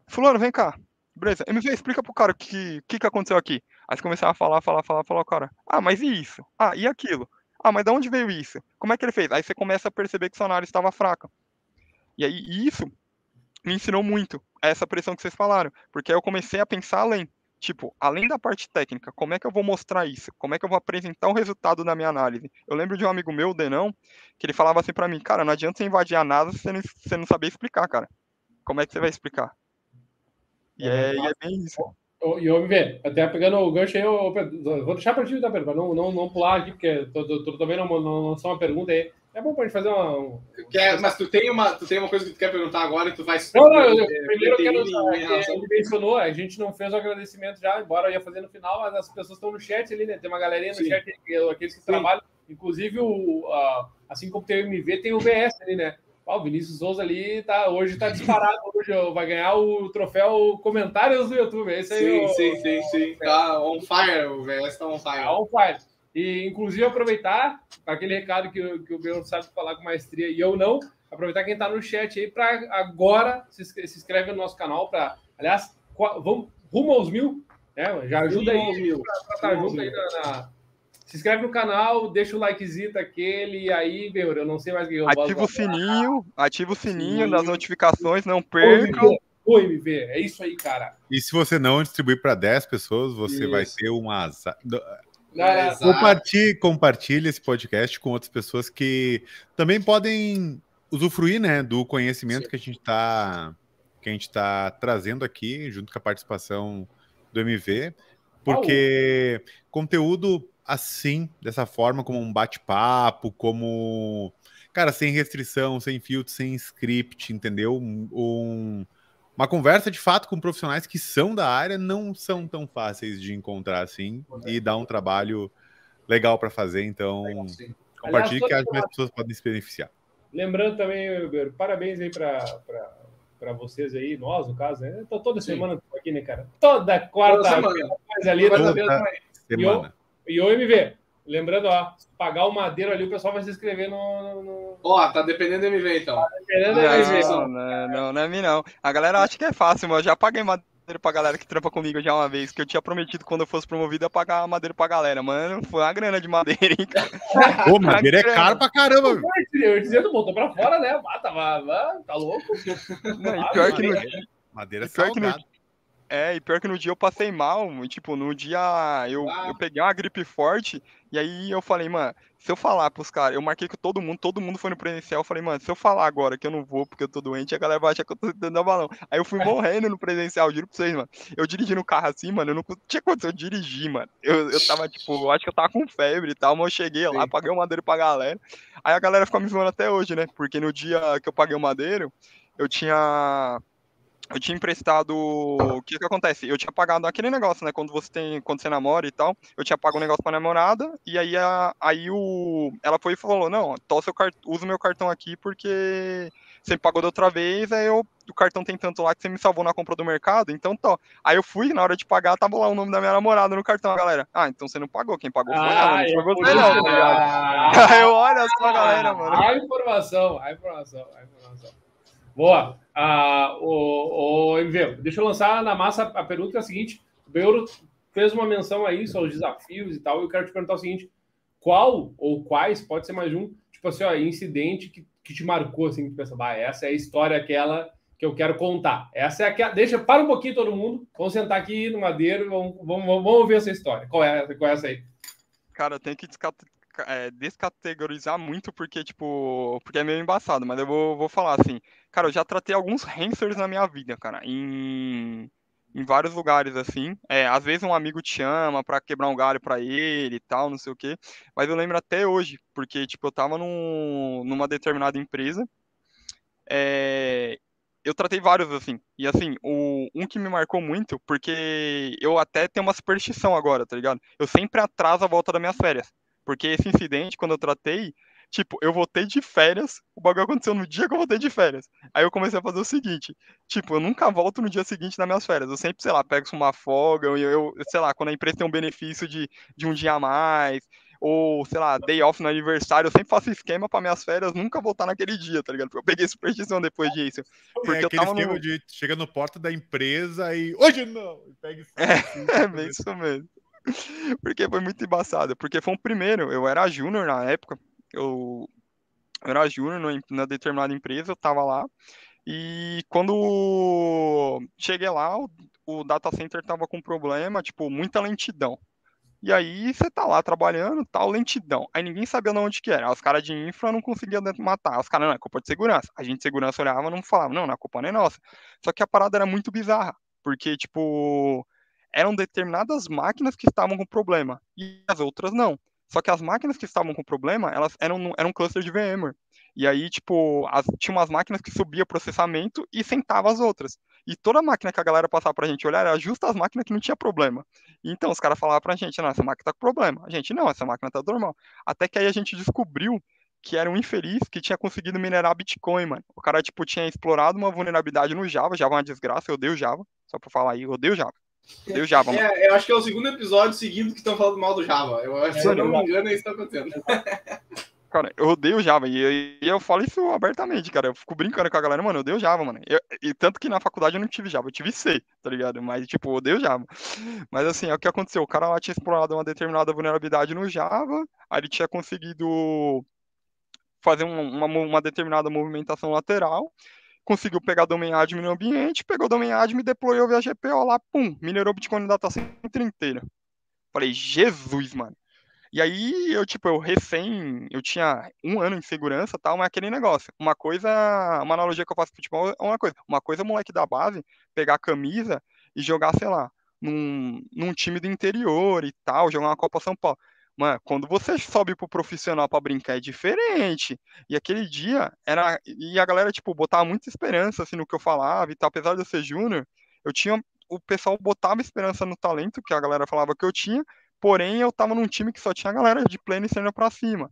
fulano, vem cá. Beleza, MV, explica pro cara o que, que, que aconteceu aqui. Aí você começava a falar, falar, falar, falar, cara, ah, mas e isso? Ah, e aquilo? Ah, mas de onde veio isso? Como é que ele fez? Aí você começa a perceber que sua análise estava fraca. E aí isso me ensinou muito, essa pressão que vocês falaram, porque aí eu comecei a pensar além. Tipo, além da parte técnica, como é que eu vou mostrar isso? Como é que eu vou apresentar o resultado da minha análise? Eu lembro de um amigo meu, o Denão, que ele falava assim para mim, cara, não adianta você invadir a NASA se você não, saber explicar, cara. Como é que você vai explicar? E é, e é bem isso. E eu ver, até pegando o gancho aí, eu, vou deixar para ti, tá, para não, não, não pular aqui, porque tô também não, não, só uma pergunta aí. É bom pra gente fazer uma. Um... Quer, mas tu tem, uma, tu tem uma coisa que tu quer perguntar agora e tu vai. Não, não, eu, eu, primeiro eu quero ele mencionou, a gente não fez o agradecimento já, embora eu ia fazer no final, mas as pessoas estão no chat ali, né? Tem uma galerinha no Sim. chat, aqueles que Sim. trabalham, inclusive o, assim como tem o MV, tem o VS ali, né? O Vinícius Souza ali tá, hoje tá disparado, hoje vai ganhar o troféu comentários do YouTube. Esse aí sim, sim, sim, sim. Tá on fire, o VS tá on fire. Tá on fire. E, inclusive, aproveitar aquele recado que, que o Belo sabe falar com maestria e eu não, aproveitar quem tá no chat aí para agora se, se inscreve no nosso canal para, aliás, vamos rumo aos mil, né? Já ajuda aí para estar tá junto aí na, na se inscreve no canal, deixa o likezito aquele, e aí, meu, eu não sei mais o que eu Ativa o sininho, ativa o sininho Sim. das notificações, não percam. do MV. É isso aí, cara. E se você não distribuir para 10 pessoas, você Isso. vai ter um azar. É. Compartilhe, compartilhe esse podcast com outras pessoas que também podem usufruir, né, do conhecimento Sim. que a gente está que a gente tá trazendo aqui, junto com a participação do MV, porque conteúdo assim, dessa forma, como um bate-papo, como cara, sem restrição, sem filtro, sem script, entendeu? Um- um- uma conversa de fato com profissionais que são da área não são tão fáceis de encontrar assim e dá um trabalho legal para fazer, então Sim. compartilhe que Aliás, as mais pessoas podem se beneficiar. Lembrando também, Weber, parabéns aí pra, pra, pra vocês aí, nós, no caso, né? Tô toda Sim. semana tô aqui, né, cara? Toda Toda quarta semana. mais ali. Toda-. Semana. E o MV, lembrando, ó, pagar o madeiro ali, o pessoal vai se inscrever no. Ó, tá dependendo do MV, então. Querendo MV. Não, não, não, não é mim não. A galera acha que é fácil, mas eu já paguei madeira pra galera que trampa comigo já uma vez, que eu tinha prometido quando eu fosse promovido a pagar madeira pra galera. Mano, foi uma grana de madeira, hein. Pô, madeira é caro pra caramba, meu. Eu dizendo, botou pra fora, né? Ah, tava, ah, tá louco? Não, e pior que no, Madeira, madeira pior que no- salgada. É, e pior que no dia eu passei mal, tipo, no dia eu, Ah. eu peguei uma gripe forte, e aí eu falei, mano, se eu falar pros caras, eu marquei com todo mundo, todo mundo foi no presencial, eu falei, mano, se eu falar agora que eu não vou porque eu tô doente, a galera vai achar que eu tô dando balão. Aí eu fui morrendo no presencial, juro pra vocês, mano. Eu dirigi no carro assim, mano, eu não tinha condição de dirigir, mano. Eu, eu tava, tipo, eu acho que eu tava com febre e tal, mas eu cheguei lá, Sim. paguei o madeiro pra galera. Aí a galera ficou me zoando até hoje, né? Porque no dia que eu paguei o madeiro, eu tinha eu tinha emprestado. O que que acontece? Eu tinha pagado aquele negócio, né? Quando você tem. Quando você namora e tal, eu tinha pago um negócio pra namorada, e aí, a, aí o. Ela foi e falou, não, tó seu cart... usa o meu cartão aqui porque você me pagou da outra vez, aí eu. O cartão tem tanto lá que você me salvou na compra do mercado, então tó. Aí eu fui, na hora de pagar, tava lá o nome da minha namorada no cartão, a galera. Ah, então você não pagou, quem pagou foi ela, não foi você não, tá ligado? Aí eu olho só, galera, mano. A informação, a informação, a informação. Boa. Ah, o, o MV, deixa eu lançar na massa a pergunta que é a seguinte: o Beuro fez uma menção aí sobre os desafios e tal. Eu quero te perguntar o seguinte: qual ou quais, pode ser mais um, tipo assim, ó, incidente que, que te marcou, assim, que tu pensa, essa é a história aquela que eu quero contar. Essa é aquela. Deixa, para um pouquinho todo mundo, vamos sentar aqui no madeiro e vamos, vamos, vamos ouvir essa história. Qual é, qual é essa aí? Cara, tem que descate- é, descategorizar muito porque, tipo, porque é meio embaçado, mas eu vou, vou falar assim. Cara, eu já tratei alguns hamsters na minha vida, cara, em, em vários lugares, assim. É, às vezes um amigo te chama pra quebrar um galho pra ele e tal, não sei o quê. Mas eu lembro até hoje, porque, tipo, eu tava num, numa determinada empresa. É, eu tratei vários, assim. E, assim, o, um que me marcou muito, porque eu até tenho uma superstição agora, tá ligado? Eu sempre atraso a volta das minhas férias. Porque esse incidente, quando eu tratei, tipo, eu voltei de férias, o bagulho aconteceu no dia que eu voltei de férias. Aí eu comecei a fazer o seguinte, tipo, eu nunca volto no dia seguinte nas minhas férias. Eu sempre, sei lá, pego uma folga, eu, eu sei lá, quando a empresa tem um benefício de, de um dia a mais, ou, sei lá, day off no aniversário, eu sempre faço esquema para minhas férias nunca voltar naquele dia, tá ligado? Porque eu peguei superstição depois disso. Porque é eu aquele tava no... esquema de chega no porta da empresa e hoje não! E pega e sai, assim, É bem isso mesmo. Porque foi muito embaçado. Porque foi um primeiro, eu era júnior na época. Eu, eu era júnior na determinada empresa, eu tava lá. E quando cheguei lá, o, o data center tava com problema, tipo, muita lentidão. E aí você tá lá trabalhando, tal, lentidão. Aí ninguém sabia de onde que era. Os caras de infra não conseguiam matar. Os caras, não, é culpa de segurança. A gente de segurança olhava não falava, não, não, a culpa não é nossa. Só que a parada era muito bizarra. Porque, tipo, eram determinadas máquinas que estavam com problema e as outras não. Só que as máquinas que estavam com problema, elas eram, eram um cluster de VMware. E aí, tipo, as, tinha umas máquinas que subia processamento e sentava as outras. E toda máquina que a galera passava pra gente olhar era justo as máquinas que não tinha problema. Então os caras falavam pra gente, não, essa máquina tá com problema. A gente, não, essa máquina tá normal. Até que aí a gente descobriu que era um infeliz que tinha conseguido minerar Bitcoin, mano. O cara, tipo, tinha explorado uma vulnerabilidade no Java, Java é uma desgraça, eu odeio Java. Só pra falar aí, eu odeio Java. Eu odeio Java, mano. É, eu acho que é o segundo episódio seguido que estão falando mal do Java. Eu, acho- se eu não me engano, é isso que tá acontecendo. Cara, eu odeio Java. E eu, eu falo isso abertamente, cara. Eu fico brincando com a galera, mano, eu odeio Java, mano. Eu- e tanto que na faculdade eu não tive Java, eu tive C, tá ligado? Mas, tipo, eu odeio Java. Mas assim, é o que aconteceu. O cara lá tinha explorado uma determinada vulnerabilidade no Java, aí ele tinha conseguido fazer um- uma, mo- uma determinada movimentação lateral. Conseguiu pegar domain admin no ambiente, pegou domain admin, deployou via GPO lá, pum, minerou Bitcoin no data center inteiro. Falei, Jesus, mano. E aí eu, tipo, eu recém, eu tinha um ano em segurança tal, mas aquele negócio. Uma coisa, uma analogia que eu faço futebol é uma coisa. Uma coisa, moleque da base, pegar a camisa e jogar, sei lá, num, num time do interior e tal, jogar uma Copa São Paulo. Mano, quando você sobe pro profissional para brincar é diferente. E aquele dia era. E a galera, tipo, botava muita esperança assim, no que eu falava e tal. Apesar de eu ser júnior, eu tinha. O pessoal botava esperança no talento que a galera falava que eu tinha, porém eu tava num time que só tinha a galera de pleno e sênior pra cima.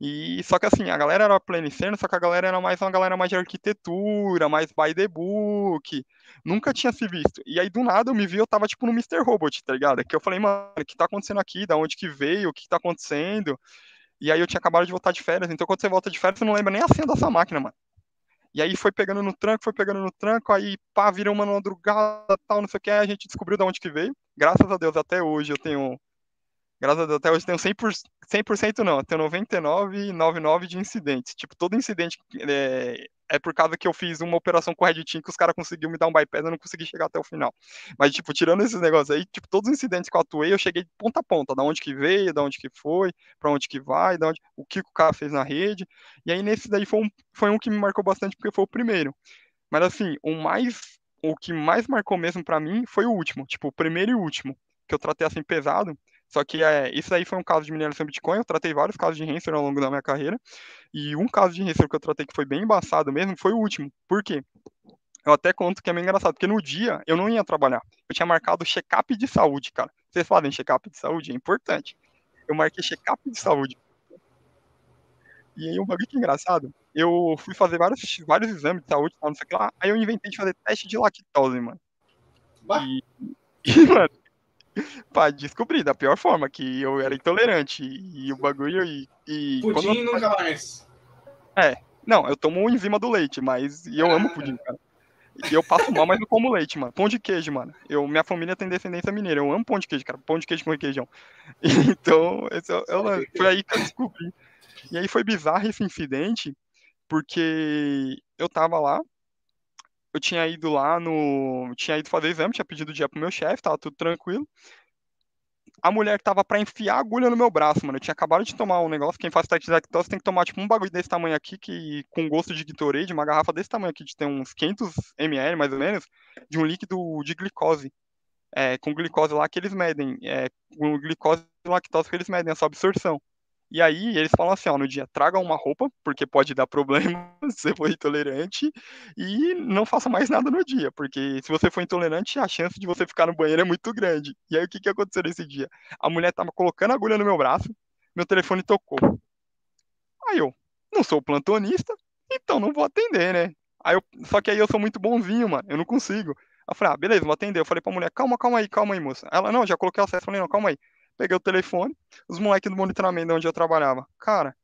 E só que assim, a galera era pleno e sênior, só que a galera era mais uma galera mais de arquitetura, mais by the book. Nunca tinha se visto. E aí do nada eu me vi, eu tava tipo no Mr. Robot, tá ligado? Que eu falei, mano, o que tá acontecendo aqui? Da onde que veio? O que tá acontecendo? E aí eu tinha acabado de voltar de férias, então quando você volta de férias, você não lembra nem a senha dessa máquina, mano. E aí foi pegando no tranco, foi pegando no tranco, aí pá, virou uma madrugada, tal, não sei o que, aí a gente descobriu de onde que veio. Graças a Deus, até hoje eu tenho Graças a Deus, até hoje tenho 100%, 100% não, tenho 99,99 de incidentes. Tipo, todo incidente é, é, por causa que eu fiz uma operação com o Red Team que os caras conseguiram me dar um bypass e eu não consegui chegar até o final. Mas, tipo, tirando esses negócios aí, tipo, todos os incidentes que eu atuei, eu cheguei de ponta a ponta, da onde que veio, da onde que foi, para onde que vai, da onde, o que o cara fez na rede. E aí, nesse daí foi um, foi um que me marcou bastante porque foi o primeiro. Mas, assim, o mais, o que mais marcou mesmo para mim foi o último, tipo, o primeiro e último, que eu tratei assim pesado só que é, isso aí foi um caso de mineração Bitcoin. Eu tratei vários casos de Hanser ao longo da minha carreira. E um caso de Hanser que eu tratei que foi bem embaçado mesmo foi o último. Por quê? Eu até conto que é meio engraçado, porque no dia eu não ia trabalhar. Eu tinha marcado check-up de saúde, cara. Vocês fazem check-up de saúde? É importante. Eu marquei check-up de saúde. E aí um bagulho que é engraçado. Eu fui fazer vários, vários exames de saúde, não sei o que lá. Aí eu inventei de fazer teste de lactose, mano. E, e, mano, pra descobrir da pior forma, que eu era intolerante. E, o bagulho. E, e pudim eu... nunca mais. É. Não, eu tomo enzima do leite, mas. E eu ah. amo pudim, cara. E eu passo mal, mas não como leite, mano. Pão de queijo, mano. Eu, minha família tem descendência mineira. Eu amo pão de queijo, cara. Pão de queijo com requeijão. Então, esse, eu, eu, foi aí que eu descobri. E aí foi bizarro esse incidente, porque eu tava lá, eu tinha ido lá no. Tinha ido fazer exame, tinha pedido dia pro meu chefe, tava tudo tranquilo. A mulher tava pra enfiar a agulha no meu braço, mano. Eu tinha acabado de tomar um negócio. Quem faz teste de lactose tem que tomar, tipo, um bagulho desse tamanho aqui, que com gosto de Gatorade, uma garrafa desse tamanho aqui, de ter uns 500 ml, mais ou menos, de um líquido de glicose. É, com glicose lá que eles medem. É, com glicose e lactose que eles medem essa absorção. E aí eles falam assim, ó, no dia, traga uma roupa, porque pode dar problema se você for intolerante, e não faça mais nada no dia, porque se você for intolerante, a chance de você ficar no banheiro é muito grande. E aí o que, que aconteceu nesse dia? A mulher tava colocando agulha no meu braço, meu telefone tocou. Aí eu, não sou plantonista, então não vou atender, né? Aí eu, só que aí eu sou muito bonzinho, mano, eu não consigo. Eu falei, ah, beleza, vou atender. Eu falei pra mulher, calma, calma aí, calma aí, moça. Ela, não, já coloquei o acesso. Eu falei, não, calma aí. Peguei o telefone, os moleques do monitoramento onde eu trabalhava. Cara,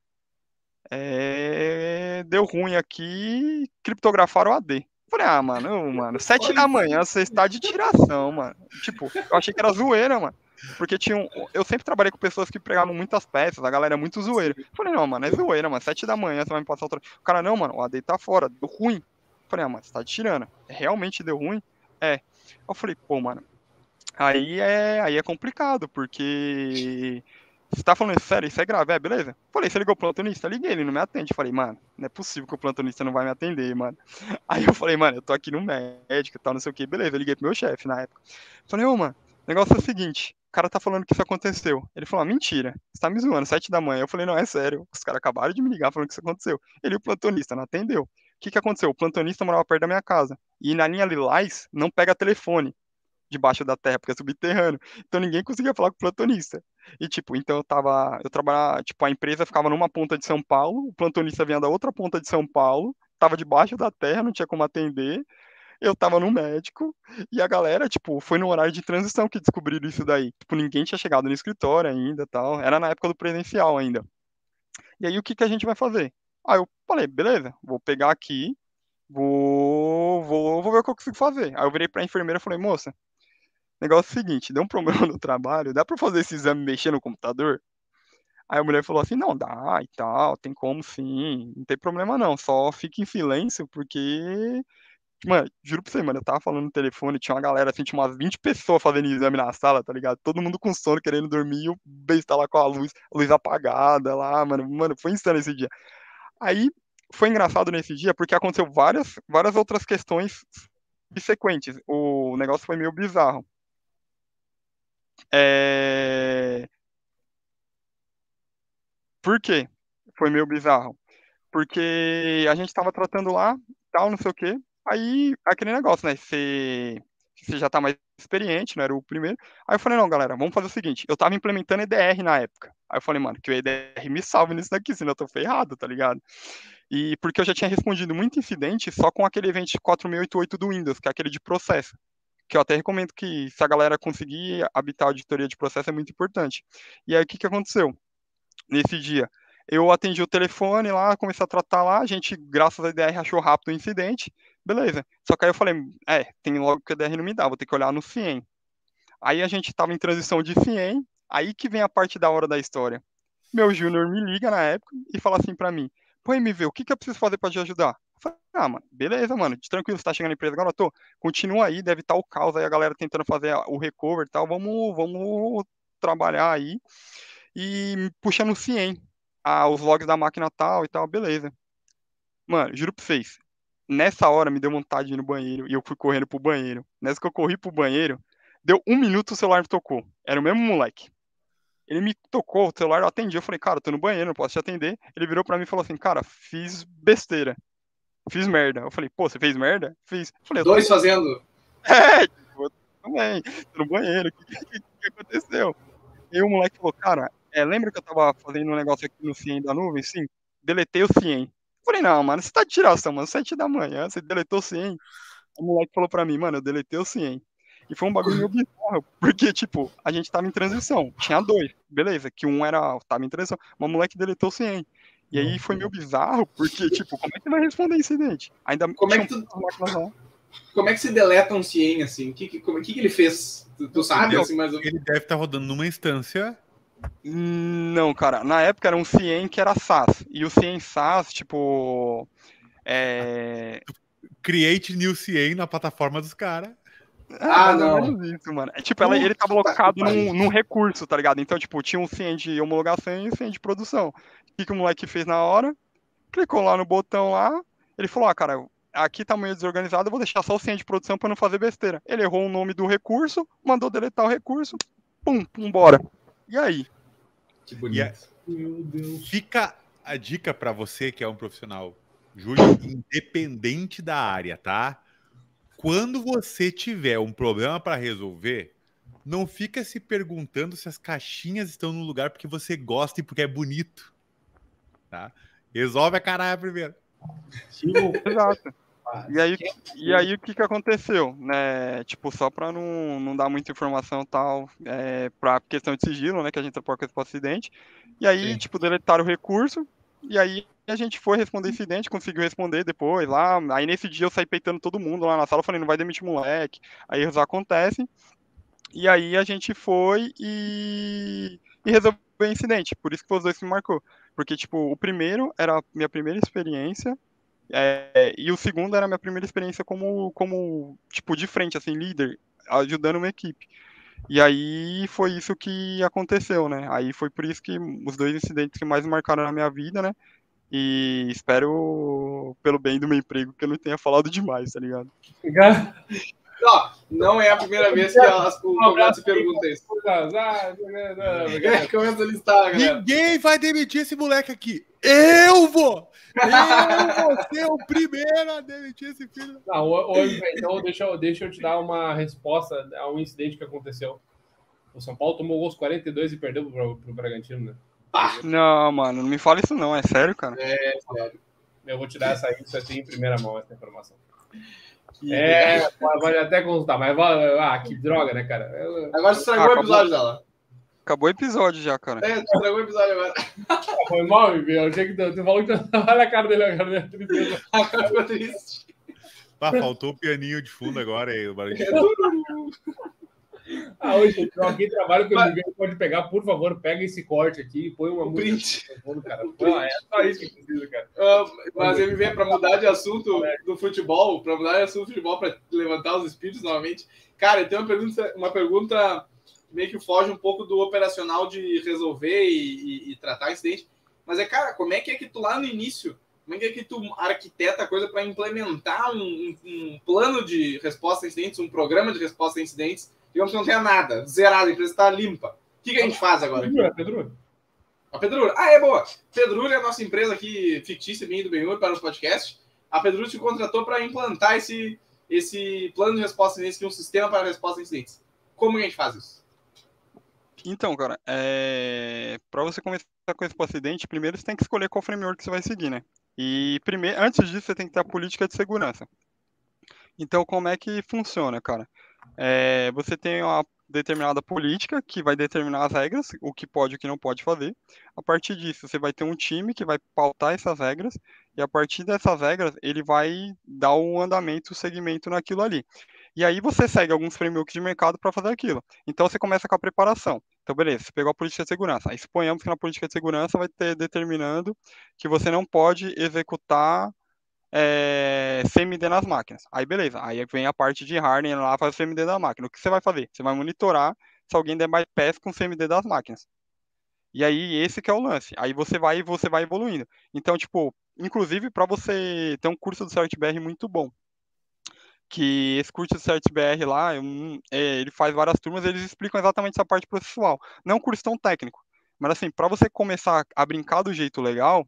é... deu ruim aqui, criptografaram o AD. Falei, ah, mano, mano, sete da manhã, você está de tiração, mano. Tipo, eu achei que era zoeira, mano. Porque tinha um... eu sempre trabalhei com pessoas que pregavam muitas peças, a galera é muito zoeira. Falei, não, mano, é zoeira, mano. Sete da manhã você vai me passar outra. O cara, não, mano, o AD tá fora, deu ruim. Falei, ah, mano, você tá de tirando. Realmente deu ruim? É. Eu falei, pô, mano, Aí é, aí é complicado, porque você tá falando sério, isso é grave, é, beleza? Falei, você ligou o plantonista? Liguei, ele não me atende. Falei, mano, não é possível que o plantonista não vai me atender, mano. Aí eu falei, mano, eu tô aqui no médico e tal, não sei o que, beleza. Eu liguei pro meu chefe na época. Falei, ô, mano, o negócio é o seguinte, o cara tá falando que isso aconteceu. Ele falou, ah, mentira, você tá me zoando, sete da manhã. Eu falei, não, é sério, os caras acabaram de me ligar falando que isso aconteceu. Ele, o plantonista, não atendeu. O que que aconteceu? O plantonista morava perto da minha casa. E na linha Lilás não pega telefone debaixo da terra, porque é subterrâneo. Então ninguém conseguia falar com o plantonista. E tipo, então eu tava, eu trabalhava, tipo, a empresa ficava numa ponta de São Paulo, o plantonista vinha da outra ponta de São Paulo, tava debaixo da terra, não tinha como atender. Eu tava no médico e a galera, tipo, foi no horário de transição que descobriram isso daí. Tipo, ninguém tinha chegado no escritório ainda, tal. Era na época do presencial ainda. E aí o que que a gente vai fazer? Aí eu falei, beleza, vou pegar aqui, vou, vou, vou ver o que eu consigo fazer. Aí eu virei pra enfermeira e falei, moça, negócio é o seguinte, deu um problema no trabalho, dá pra fazer esse exame mexer no computador? Aí a mulher falou assim: não, dá e tal, tem como sim, não tem problema não, só fique em silêncio, porque. Mano, juro pra você, mano, eu tava falando no telefone, tinha uma galera assim, tinha umas 20 pessoas fazendo exame na sala, tá ligado? Todo mundo com sono, querendo dormir, o beijo lá com a luz, a luz apagada lá, mano, mano, foi insano esse dia. Aí foi engraçado nesse dia porque aconteceu várias, várias outras questões sequentes. O negócio foi meio bizarro. É... Por quê? Foi meio bizarro. Porque a gente tava tratando lá, tal, não sei o quê. Aí, aquele negócio, né? Você, já tá mais experiente, não era o primeiro. Aí eu falei, não, galera, vamos fazer o seguinte. Eu tava implementando EDR na época. Aí eu falei, mano, que o EDR me salve nisso daqui, senão eu tô ferrado, tá ligado? E porque eu já tinha respondido muito incidente só com aquele evento 4688 do Windows, que é aquele de processo que eu até recomendo que se a galera conseguir habitar a auditoria de processo é muito importante. E aí o que, que aconteceu? Nesse dia, eu atendi o telefone lá, comecei a tratar lá, a gente, graças a DR, achou rápido o incidente, beleza. Só que aí eu falei, é, tem logo que a DR não me dá, vou ter que olhar no CIEM. Aí a gente estava em transição de CIEM, aí que vem a parte da hora da história. Meu júnior me liga na época e fala assim para mim, pô, MV, o que, que eu preciso fazer para te ajudar? Falei, ah, mano, beleza, mano, tranquilo, você tá chegando na empresa agora, tô. Continua aí, deve estar tá o caos aí, a galera tentando fazer o recover e tal. Vamos, vamos trabalhar aí. E puxando o CIEM, ah, os logs da máquina tal e tal, beleza. Mano, juro pra vocês, nessa hora me deu vontade de ir no banheiro e eu fui correndo pro banheiro. Nessa que eu corri pro banheiro, deu um minuto o celular me tocou. Era o mesmo moleque. Ele me tocou, o celular eu atendi. Eu falei, cara, eu tô no banheiro, não posso te atender. Ele virou pra mim e falou assim, cara, fiz besteira. Fiz merda. Eu falei, pô, você fez merda? Fiz. Falei, Dois tô... fazendo. É, tipo, também. Tô no banheiro. O que, que, que, aconteceu? E o moleque falou, cara, é, lembra que eu tava fazendo um negócio aqui no CIEM da nuvem? Sim. Deletei o CIEM. Eu falei, não, mano, você tá de tiração, mano. Sete da manhã, você deletou o CIEM. O moleque falou pra mim, mano, eu deletei o CIEM. E foi um bagulho meio bizarro, porque, tipo, a gente tava em transição. Tinha dois, beleza, que um era, tava em transição, mas o moleque deletou o CIEM. E aí foi meio bizarro, porque, tipo, como é que vai responder incidente? Ainda como é que tu... Como é que se deleta um CIEM, assim? O que, que, como, que, que ele fez? Tu, tu sabe, assim, mais Ele deve estar tá rodando numa instância... Não, cara. Na época era um CIEM que era SaaS. E o CIEM SaaS, tipo... É... Create new CIEM na plataforma dos caras. Ah, ah não. Isso, mano. É, tipo, ela, ele tava alocado num, num, recurso, tá ligado? Então, tipo, tinha um CIEM de homologação e um CIEM de produção. O que, que o moleque fez na hora? Clicou lá no botão lá, ele falou, ah, cara, aqui tá meio desorganizado, eu vou deixar só o CIEM de produção pra não fazer besteira. Ele errou o nome do recurso, mandou deletar o recurso, pum, pum, bora. E aí? Que bonito. Meu Deus. Fica a dica para você que é um profissional, Júlio, independente da área, tá? Quando você tiver um problema para resolver, não fica se perguntando se as caixinhas estão no lugar porque você gosta e porque é bonito. Tá? Resolve a caralho primeiro. Exato. E aí, e aí o que, que aconteceu? Né? Tipo, só para não, não dar muita informação tal, é, para questão de sigilo, né? Que a gente apoia com esse acidente. E aí, Sim. tipo, deletaram o recurso, e aí a gente foi responder incidente, conseguiu responder depois lá. Aí nesse dia eu saí peitando todo mundo lá na sala, falei, não vai demitir moleque. Aí erros acontecem. E aí a gente foi e, e resolveu o incidente. Por isso que os dois se marcou. Porque, tipo, o primeiro era a minha primeira experiência. É, e o segundo era a minha primeira experiência como, como, tipo, de frente, assim, líder, ajudando uma equipe. E aí foi isso que aconteceu, né? Aí foi por isso que os dois incidentes que mais marcaram na minha vida, né? E espero, pelo bem do meu emprego, que eu não tenha falado demais, tá ligado? Não, não é a primeira vez que elas, o convidado se pergunta isso. Começa a listar, galera. Ninguém vai demitir esse moleque aqui. Eu vou! Eu vou ser o primeiro a demitir esse filho. Não, hoje, então, deixa eu, deixa eu te dar uma resposta a um incidente que aconteceu. O São Paulo tomou gols 42 e perdeu pro, pro Bragantino, né? Ah, não, mano, não me fala isso não, é sério, cara? É, sério. Eu vou tirar essa isso assim em primeira mão, essa informação. Que é, pode até consultar, mas ah, que droga, né, cara? Eu... Agora você estragou ah, o episódio dela. Acabou o episódio já, cara. É, estragou o episódio agora. Foi mal, meu. Eu achei que tu, falou que tu... Olha a cara dele, a cara dele. A cara ficou triste. Ah, faltou o pianinho de fundo agora aí, o barulho. Ah, hoje, alguém trabalha com o MV pode pegar, por favor, pega esse corte aqui e põe uma música. Fundo, cara. Não, é só isso que precisa, cara. Uh, mas MV, para mudar de assunto do futebol, para mudar de assunto do futebol, para levantar os espíritos novamente, cara, tem uma pergunta, uma pergunta meio que foge um pouco do operacional de resolver e, e, e tratar incidente. Mas é, cara, como é que é que tu lá no início como é que, é que tu arquiteta a coisa para implementar um, um, um, plano de resposta a incidentes, um programa de resposta a incidentes, digamos que não tenha nada, zerado, a empresa está limpa. O que, que, a gente faz agora? Pedrura, Pedrura. A Pedrura. Ah, é boa. Pedrura é a nossa empresa aqui fictícia, minha do Benhur, para o podcast. A Pedrura te contratou para implantar esse, esse plano de resposta a incidentes, que é um sistema para resposta a incidentes. Como que a gente faz isso? Então, cara, é... para você começar com esse acidente, primeiro você tem que escolher qual framework que você vai seguir, né? E primeiro, antes disso, você tem que ter a política de segurança. Então, como é que funciona, cara? É, você tem uma determinada política que vai determinar as regras, o que pode e o que não pode fazer. A partir disso, você vai ter um time que vai pautar essas regras, e a partir dessas regras, ele vai dar o um andamento, o segmento naquilo ali. E aí você segue alguns frameworks de mercado para fazer aquilo. Então você começa com a preparação. Então, beleza, você pegou a política de segurança. Aí suponhamos que na política de segurança vai ter determinando que você não pode executar é, CMD nas máquinas. Aí, beleza. Aí vem a parte de hardware lá, faz o CMD da máquina. O que você vai fazer? Você vai monitorar se alguém der bypass com o CMD das máquinas. E aí, esse que é o lance. Aí você vai você vai evoluindo. Então, tipo, inclusive para você ter um curso do CertBR muito bom que esse curso de CertBR lá, é, ele faz várias turmas, eles explicam exatamente essa parte processual. Não é um curso tão técnico, mas assim, para você começar a brincar do jeito legal,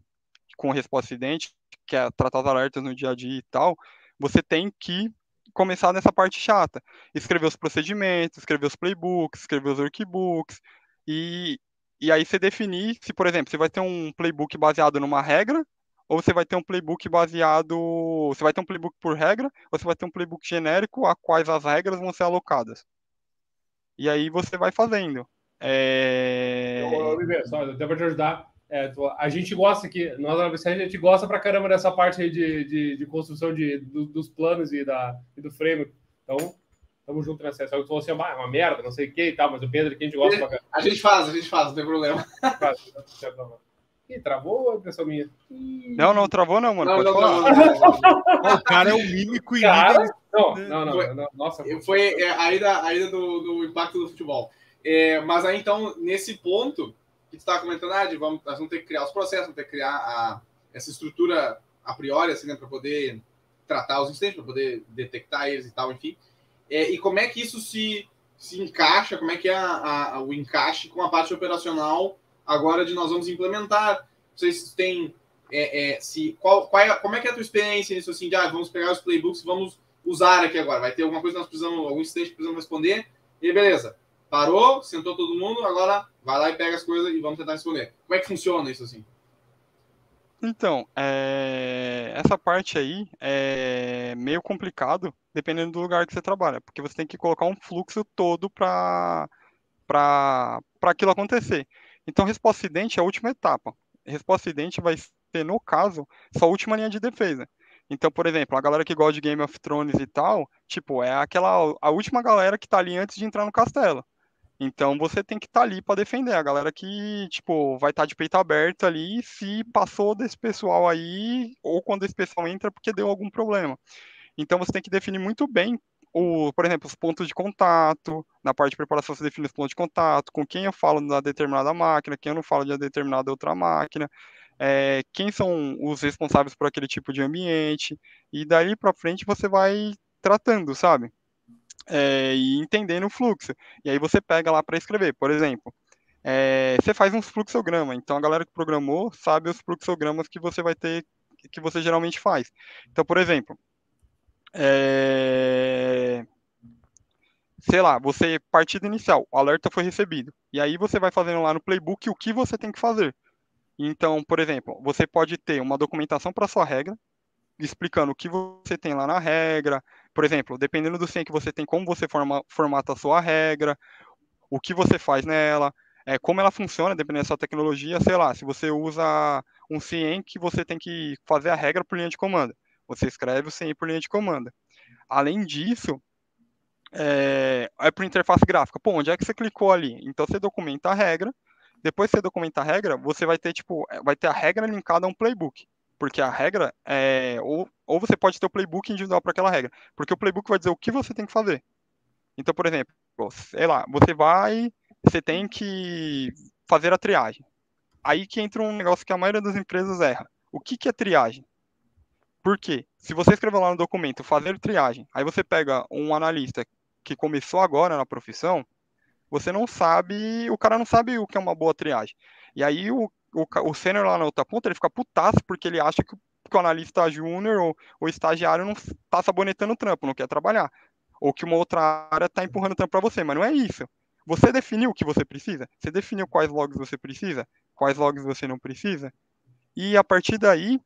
com resposta acidente, que é tratar os alertas no dia a dia e tal, você tem que começar nessa parte chata. Escrever os procedimentos, escrever os playbooks, escrever os workbooks, e, e aí você definir se, por exemplo, você vai ter um playbook baseado numa regra, ou você vai ter um playbook baseado. Você vai ter um playbook por regra, ou você vai ter um playbook genérico a quais as regras vão ser alocadas. E aí você vai fazendo. É... Eu, só, até para te ajudar. É, a gente gosta aqui, nós na a gente gosta pra caramba dessa parte aí de, de, de construção de, do, dos planos e, da, e do frame. Então, tamo junto nessa. Só que tu falou assim, ah, é uma merda, não sei o que e tal, mas o Pedro aqui a gente gosta pra caramba. A gente faz, a gente faz, não tem problema. Faz, Ih, travou ou é pessoa minha? Não, não travou não, mano. Não, Pode não, falar. Não, não, o cara é o mímico e cara, não, não, não, foi, não, Nossa. Foi é, a ida, a ida do, do impacto do futebol. É, mas aí, então, nesse ponto que estava comentando, ah, de, vamos, nós vamos ter que criar os processos, vamos ter que criar a, essa estrutura a priori, assim, né, para poder tratar os incidentes, para poder detectar eles e tal, enfim. É, e como é que isso se, se encaixa, como é que é a, a, o encaixe com a parte operacional agora de nós vamos implementar. Vocês têm é, é, se qual, qual é, como é que é a tua experiência nisso assim, de ah, vamos pegar os playbooks vamos usar aqui agora. Vai ter alguma coisa que nós precisamos, algum incidente que precisamos responder, e beleza. Parou, sentou todo mundo, agora vai lá e pega as coisas e vamos tentar responder. Como é que funciona isso assim? Então, é... essa parte aí é meio complicado, dependendo do lugar que você trabalha, porque você tem que colocar um fluxo todo para aquilo acontecer. Então, resposta acidente é a última etapa. Resposta acidente vai ser, no caso, sua última linha de defesa. Então, por exemplo, a galera que gosta de Game of Thrones e tal, tipo, é aquela a última galera que tá ali antes de entrar no castelo. Então você tem que estar tá ali para defender a galera que, tipo, vai estar tá de peito aberto ali se passou desse pessoal aí ou quando esse pessoal entra porque deu algum problema. Então você tem que definir muito bem o, por exemplo, os pontos de contato, na parte de preparação você define os pontos de contato, com quem eu falo da determinada máquina, quem eu não falo de determinada outra máquina, é, quem são os responsáveis por aquele tipo de ambiente, e daí para frente você vai tratando, sabe? É, e entendendo o fluxo. E aí você pega lá para escrever, por exemplo. É, você faz um fluxograma, então a galera que programou sabe os fluxogramas que você vai ter, que você geralmente faz. Então, por exemplo, é... Sei lá, você, partida inicial, o alerta foi recebido. E aí você vai fazendo lá no playbook o que você tem que fazer. Então, por exemplo, você pode ter uma documentação para sua regra, explicando o que você tem lá na regra. Por exemplo, dependendo do CIEM que você tem, como você forma, formata a sua regra, o que você faz nela, é, como ela funciona, dependendo da sua tecnologia, sei lá, se você usa um CIEM que você tem que fazer a regra por linha de comando. Você escreve o CI por linha de comando. Além disso, é, é por interface gráfica. Pô, onde é que você clicou ali? Então você documenta a regra. Depois que você documenta a regra, você vai ter tipo, vai ter a regra linkada a um playbook. Porque a regra é. Ou, ou você pode ter o playbook individual para aquela regra. Porque o playbook vai dizer o que você tem que fazer. Então, por exemplo, sei lá, você vai. Você tem que fazer a triagem. Aí que entra um negócio que a maioria das empresas erra. O que, que é triagem? Por quê? Se você escrever lá no documento fazer triagem, aí você pega um analista que começou agora na profissão, você não sabe, o cara não sabe o que é uma boa triagem. E aí o, o, o sênior lá na outra ponta, ele fica putaço porque ele acha que, que o analista júnior ou o estagiário não tá sabonetando o trampo, não quer trabalhar. Ou que uma outra área tá empurrando o trampo para você, mas não é isso. Você definiu o que você precisa? Você definiu quais logs você precisa? Quais logs você não precisa? E a partir daí,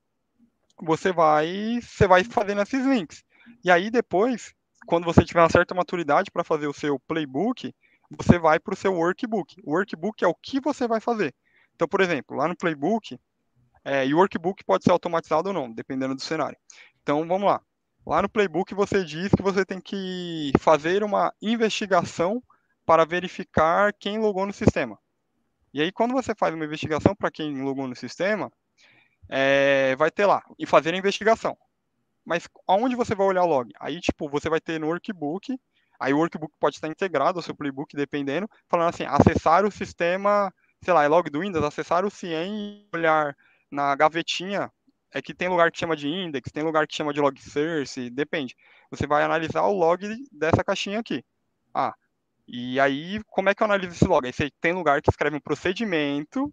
você vai, você vai fazendo esses links. E aí depois, quando você tiver uma certa maturidade para fazer o seu playbook, você vai para o seu workbook. O workbook é o que você vai fazer. Então, por exemplo, lá no playbook, é, e o workbook pode ser automatizado ou não, dependendo do cenário. Então, vamos lá. Lá no playbook você diz que você tem que fazer uma investigação para verificar quem logou no sistema. E aí, quando você faz uma investigação para quem logou no sistema, é, vai ter lá, e fazer a investigação. Mas aonde você vai olhar o log? Aí, tipo, você vai ter no workbook, aí o workbook pode estar integrado ao seu playbook, dependendo, falando assim, acessar o sistema, sei lá, é log do Windows, acessar o CIEM e olhar na gavetinha, é que tem lugar que chama de index, tem lugar que chama de log source, depende. Você vai analisar o log dessa caixinha aqui. Ah, e aí, como é que eu analiso esse log? Aí você tem lugar que escreve um procedimento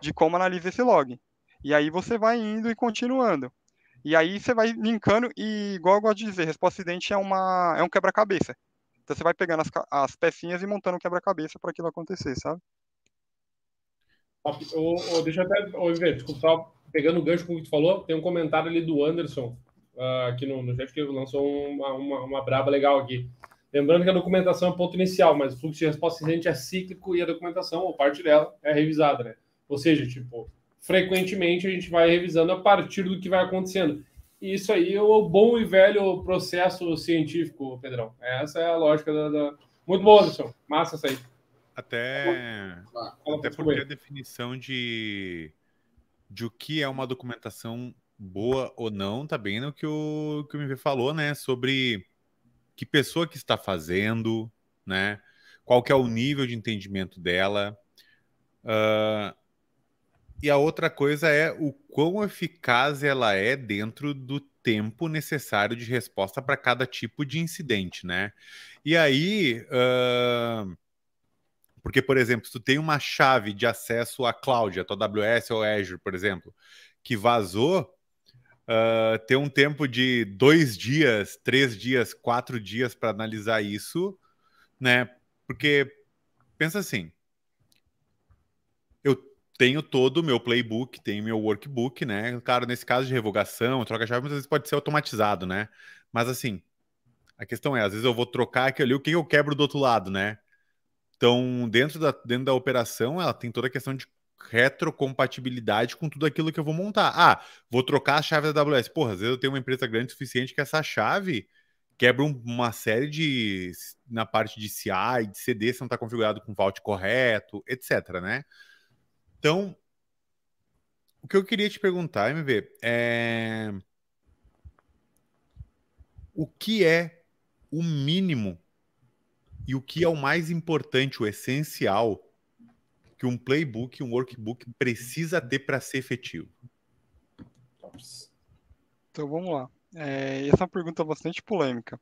de como analisa esse log. E aí você vai indo e continuando. E aí você vai linkando, e igual eu gosto de dizer, resposta acidente é, uma, é um quebra-cabeça. Então você vai pegando as, as pecinhas e montando um quebra-cabeça para aquilo acontecer, sabe? O, deixa eu até. Ô, desculpa, só pegando o gancho com o que tu falou, tem um comentário ali do Anderson uh, aqui no, no chat que lançou uma, uma, uma braba legal aqui. Lembrando que a documentação é ponto inicial, mas o fluxo de resposta incidente é cíclico e a documentação, ou parte dela, é revisada, né? Ou seja, tipo, frequentemente a gente vai revisando a partir do que vai acontecendo. E isso aí é o bom e velho processo científico, Pedrão. Essa é a lógica da. da... Muito bom, Anderson. Massa isso aí. Até, até porque a definição de, de o que é uma documentação boa ou não tá bem no que o, que o MV falou, né? Sobre que pessoa que está fazendo, né? Qual que é o nível de entendimento dela. Uh, e a outra coisa é o quão eficaz ela é dentro do tempo necessário de resposta para cada tipo de incidente, né? E aí, uh... porque, por exemplo, se tu tem uma chave de acesso à cloud, a tua AWS ou Azure, por exemplo, que vazou, uh, ter um tempo de dois dias, três dias, quatro dias para analisar isso, né? Porque pensa assim, tenho todo o meu playbook, tenho meu workbook, né? Claro, nesse caso de revogação, troca-chave, muitas vezes pode ser automatizado, né? Mas assim, a questão é, às vezes eu vou trocar aquilo ali, o que eu quebro do outro lado, né? Então, dentro da, dentro da operação, ela tem toda a questão de retrocompatibilidade com tudo aquilo que eu vou montar. Ah, vou trocar a chave da AWS. Porra, às vezes eu tenho uma empresa grande o suficiente que essa chave quebra uma série de na parte de CI, de CD, se não está configurado com vault correto, etc, né? Então, o que eu queria te perguntar, MV, é o que é o mínimo e o que é o mais importante, o essencial que um playbook, um workbook precisa ter para ser efetivo? Então vamos lá. É, essa é uma pergunta bastante polêmica.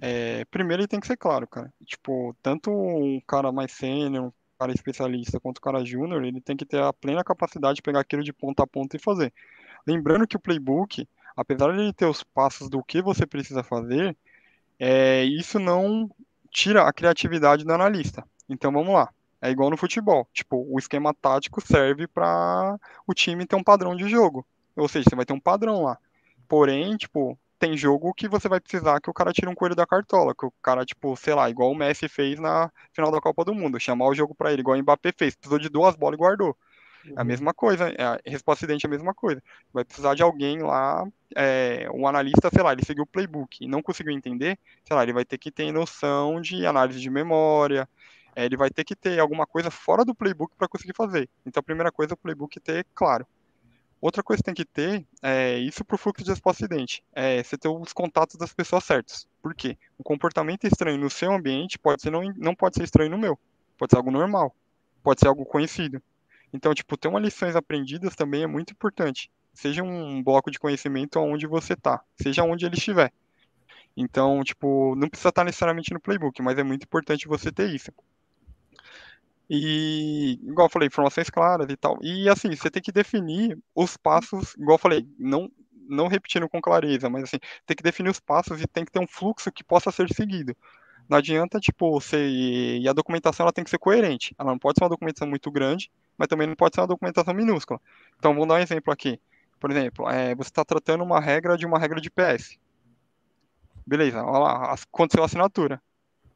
É, primeiro ele tem que ser claro, cara. Tipo, tanto um cara mais sênior, cara especialista quanto o cara júnior, ele tem que ter a plena capacidade de pegar aquilo de ponta a ponta e fazer. Lembrando que o playbook, apesar de ele ter os passos do que você precisa fazer, é, isso não tira a criatividade do analista. Então vamos lá. É igual no futebol. Tipo, o esquema tático serve para o time ter um padrão de jogo. Ou seja, você vai ter um padrão lá. Porém, tipo, tem jogo que você vai precisar que o cara tire um coelho da cartola, que o cara, tipo, sei lá, igual o Messi fez na final da Copa do Mundo, chamar o jogo para ele, igual o Mbappé fez, precisou de duas bolas e guardou. É a mesma coisa, é a resposta acidente é a mesma coisa. Vai precisar de alguém lá, é, um analista, sei lá, ele seguiu o playbook e não conseguiu entender, sei lá, ele vai ter que ter noção de análise de memória, é, ele vai ter que ter alguma coisa fora do playbook para conseguir fazer. Então a primeira coisa é o playbook ter claro. Outra coisa que tem que ter é isso para o fluxo de resposta acidente, é você ter os contatos das pessoas certas. Por quê? O comportamento estranho no seu ambiente pode ser não, não pode ser estranho no meu, pode ser algo normal, pode ser algo conhecido. Então, tipo, ter uma lições aprendidas também é muito importante. Seja um bloco de conhecimento onde você está, seja onde ele estiver. Então, tipo, não precisa estar necessariamente no playbook, mas é muito importante você ter isso. E, igual eu falei, informações claras e tal. E, assim, você tem que definir os passos, igual eu falei, não, não repetindo com clareza, mas, assim, tem que definir os passos e tem que ter um fluxo que possa ser seguido. Não adianta, tipo, você. E a documentação ela tem que ser coerente. Ela não pode ser uma documentação muito grande, mas também não pode ser uma documentação minúscula. Então, vamos dar um exemplo aqui. Por exemplo, é, você está tratando uma regra de uma regra de PS. Beleza, olha lá, aconteceu a assinatura.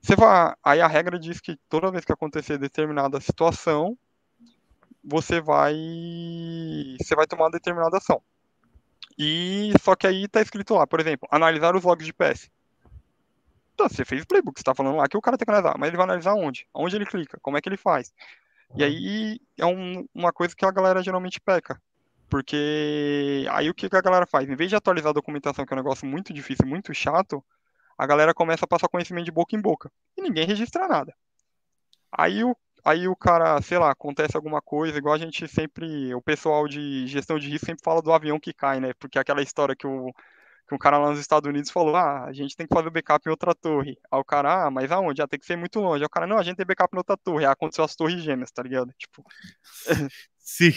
Você vai, aí a regra diz que toda vez que acontecer determinada situação, você vai você vai tomar uma determinada ação. E só que aí tá escrito lá, por exemplo, analisar os logs de PS. Então, você fez o playbook, você tá falando lá que o cara tem que analisar, mas ele vai analisar onde? Onde ele clica? Como é que ele faz? E aí é um, uma coisa que a galera geralmente peca. Porque aí o que a galera faz? Em vez de atualizar a documentação, que é um negócio muito difícil, muito chato, a galera começa a passar conhecimento de boca em boca. E ninguém registra nada. Aí o, aí o cara, sei lá, acontece alguma coisa, igual a gente sempre, o pessoal de gestão de risco sempre fala do avião que cai, né? Porque aquela história que o, um cara lá nos Estados Unidos falou, ah, a gente tem que fazer backup em outra torre. Aí o cara, ah, mas aonde? Já ah, tem que ser muito longe. Aí o cara, não, a gente tem backup em outra torre. Aí aconteceu as torres gêmeas, tá ligado? Tipo... Sim.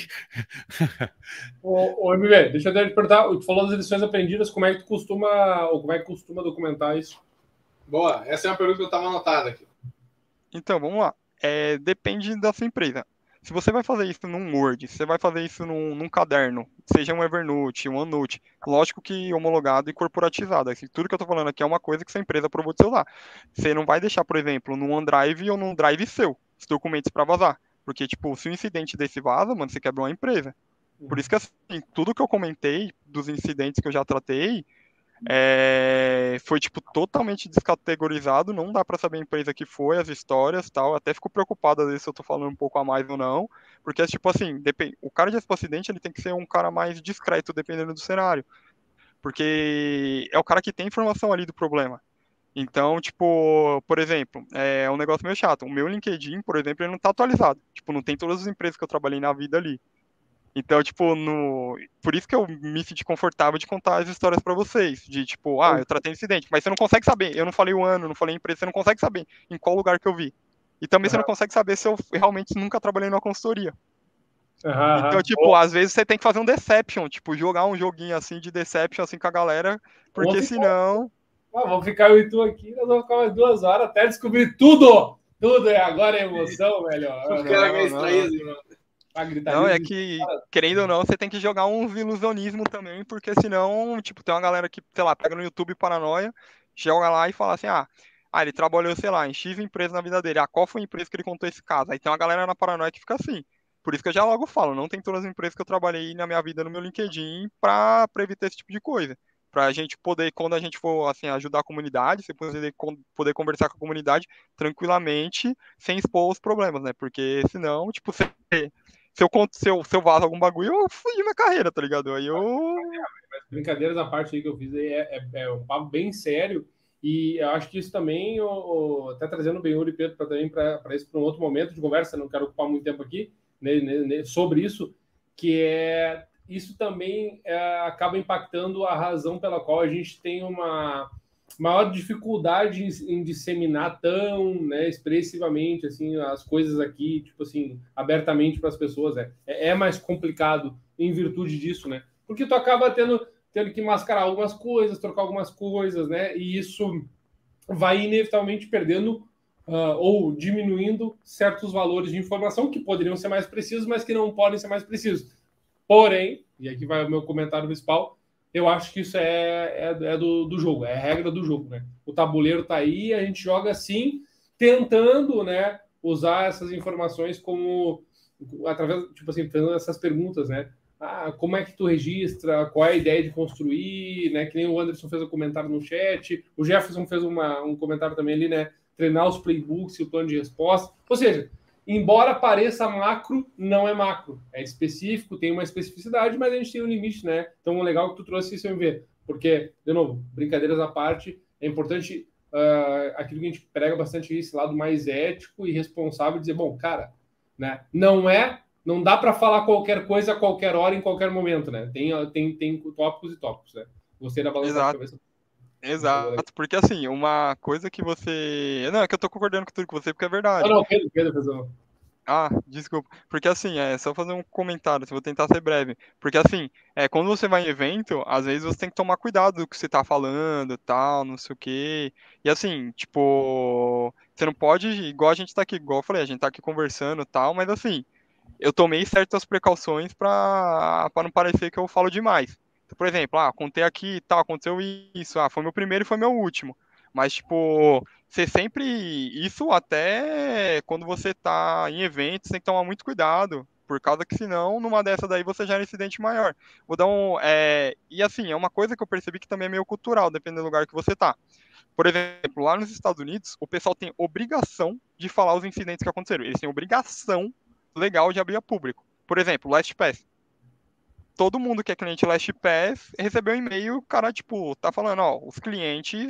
ô, ô, MV, deixa eu te perguntar, tu falou das lições aprendidas, como é que tu costuma, ou como é que costuma documentar isso? Boa, essa é uma pergunta que eu estava anotada aqui. Então, vamos lá. É, depende da sua empresa. Se você vai fazer isso num Word, se você vai fazer isso num, num, caderno, seja um Evernote, um OneNote, lógico que homologado e corporatizado. Assim, tudo que eu estou falando aqui é uma coisa que sua empresa aprovou de usar. Você não vai deixar, por exemplo, num OneDrive ou num Drive seu, os documentos para vazar. Porque, tipo, se um incidente desse vaza, mano, você quebra uma empresa. Por isso que, assim, tudo que eu comentei dos incidentes que eu já tratei, é, foi tipo totalmente descategorizado, não dá para saber a empresa que foi, as histórias, tal. Até fico preocupado às vezes se eu tô falando um pouco a mais ou não, porque tipo assim, depend... o cara de acidente ele tem que ser um cara mais discreto dependendo do cenário. Porque é o cara que tem informação ali do problema. Então, tipo, por exemplo, é um negócio meio chato. O meu LinkedIn, por exemplo, ele não tá atualizado. Tipo, não tem todas as empresas que eu trabalhei na vida ali. Então, tipo, no... por isso que eu me senti confortável de contar as histórias para vocês. De tipo, ah, eu tratei incidente, mas você não consegue saber. Eu não falei o ano, não falei a empresa, você não consegue saber em qual lugar que eu vi. E também uhum. você não consegue saber se eu realmente nunca trabalhei numa consultoria. Uhum. Então, tipo, às vezes você tem que fazer um deception, tipo, jogar um joguinho assim de deception assim com a galera, porque senão. Ah, vamos ficar eu e tu aqui, nós vamos ficar mais duas horas até descobrir tudo! Tudo, é agora é emoção, velho. Os caras meio extraídos, mano. Não, é que, querendo ou não, você tem que jogar uns ilusionismo também, porque senão, tipo, tem uma galera que, sei lá, pega no YouTube paranoia, joga lá e fala assim, ah, ah, ele trabalhou, sei lá, em X empresa na vida dele. Ah, qual foi a empresa que ele contou esse caso? Aí tem uma galera na paranoia que fica assim. Por isso que eu já logo falo, não tem todas as empresas que eu trabalhei na minha vida no meu LinkedIn pra, pra evitar esse tipo de coisa. Pra gente poder, quando a gente for, assim, ajudar a comunidade, você poder, poder conversar com a comunidade tranquilamente, sem expor os problemas, né? Porque senão, tipo, você se eu, se eu, se eu vazo algum bagulho, eu fui minha carreira, tá ligado? Aí eu. Brincadeiras à parte aí que eu fiz aí é, é, é, um papo bem sério. E eu acho que isso também, até trazendo o Benhur e Pedro também para isso para um outro momento de conversa, não quero ocupar muito tempo aqui né, né, né sobre isso, que é isso também é, acaba impactando a razão pela qual a gente tem uma maior dificuldade em, em disseminar tão né, expressivamente assim as coisas aqui, tipo assim, abertamente para as pessoas. É, é mais complicado em virtude disso, né? Porque tu acaba tendo, tendo que mascarar algumas coisas, trocar algumas coisas, né? E isso vai inevitavelmente perdendo uh, ou diminuindo certos valores de informação que poderiam ser mais precisos, mas que não podem ser mais precisos. Porém, e aqui vai o meu comentário principal, eu acho que isso é, é, é do, do, jogo, é a regra do jogo, né? O tabuleiro tá aí, a gente joga assim, tentando, né, usar essas informações como através, tipo assim, fazendo essas perguntas, né? Ah, como é que tu registra? Qual é a ideia de construir? Né? Que nem o Anderson fez um comentário no chat, o Jefferson fez uma, um comentário também ali, né? Treinar os playbooks e o plano de resposta. Ou seja, embora pareça macro, não é macro. É específico, tem uma especificidade, mas a gente tem um limite, né? Então, legal que tu trouxe isso MV. Porque, de novo, brincadeiras à parte, é importante uh, aquilo que a gente prega bastante esse lado mais ético e responsável, dizer, bom, cara, né? Não é, não dá para falar qualquer coisa a qualquer hora, em qualquer momento, né? Tem, tem, tem tópicos e tópicos, né? Gostei da balança da cabeça. Exato, porque assim, uma coisa que você. Não, é que eu tô concordando com tudo com você, porque é verdade. Ah, não, Pedro, Pedro uma. Ah, desculpa. Porque assim, é só fazer um comentário, vou tentar ser breve. Porque assim, é, quando você vai em evento, às vezes você tem que tomar cuidado do que você tá falando, tal, não sei o quê. E assim, tipo, você não pode, igual a gente tá aqui, igual eu falei, a gente tá aqui conversando, tal, mas assim, eu tomei certas precauções pra, pra não parecer que eu falo demais. Por exemplo, ah, contei aqui, tal, aconteceu isso, ah, foi meu primeiro e foi meu último. Mas, tipo, você sempre. Isso até quando você tá em eventos, tem que tomar muito cuidado. Por causa que senão, numa dessa daí, você gera um incidente maior. Vou dar um. É... E assim, é uma coisa que eu percebi que também é meio cultural, dependendo do lugar que você tá. Por exemplo, lá nos Estados Unidos, o pessoal tem obrigação de falar os incidentes que aconteceram. Eles têm obrigação legal de abrir a público. Por exemplo, LastPass. Todo mundo que é cliente LastPass recebeu um e-mail, cara, tipo, tá falando, ó, os clientes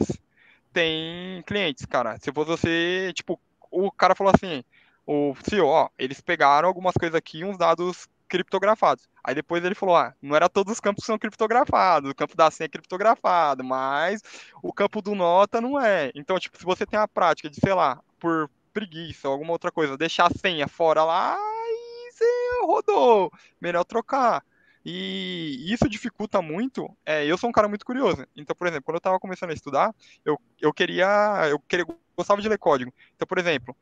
têm clientes, cara. Se fosse você, tipo, o cara falou assim, o CEO, ó, eles pegaram algumas coisas aqui, uns dados criptografados. Aí depois ele falou, ah, não era todos os campos que são criptografados, o campo da senha é criptografado, mas o campo do nota não é. Então, tipo, se você tem a prática de, sei lá, por preguiça ou alguma outra coisa, deixar a senha fora lá, aí você rodou. Melhor trocar. E isso dificulta muito. É, eu sou um cara muito curioso. Então, por exemplo, quando eu estava começando a estudar, eu, eu queria. Eu queria, gostava de ler código. Então, por exemplo,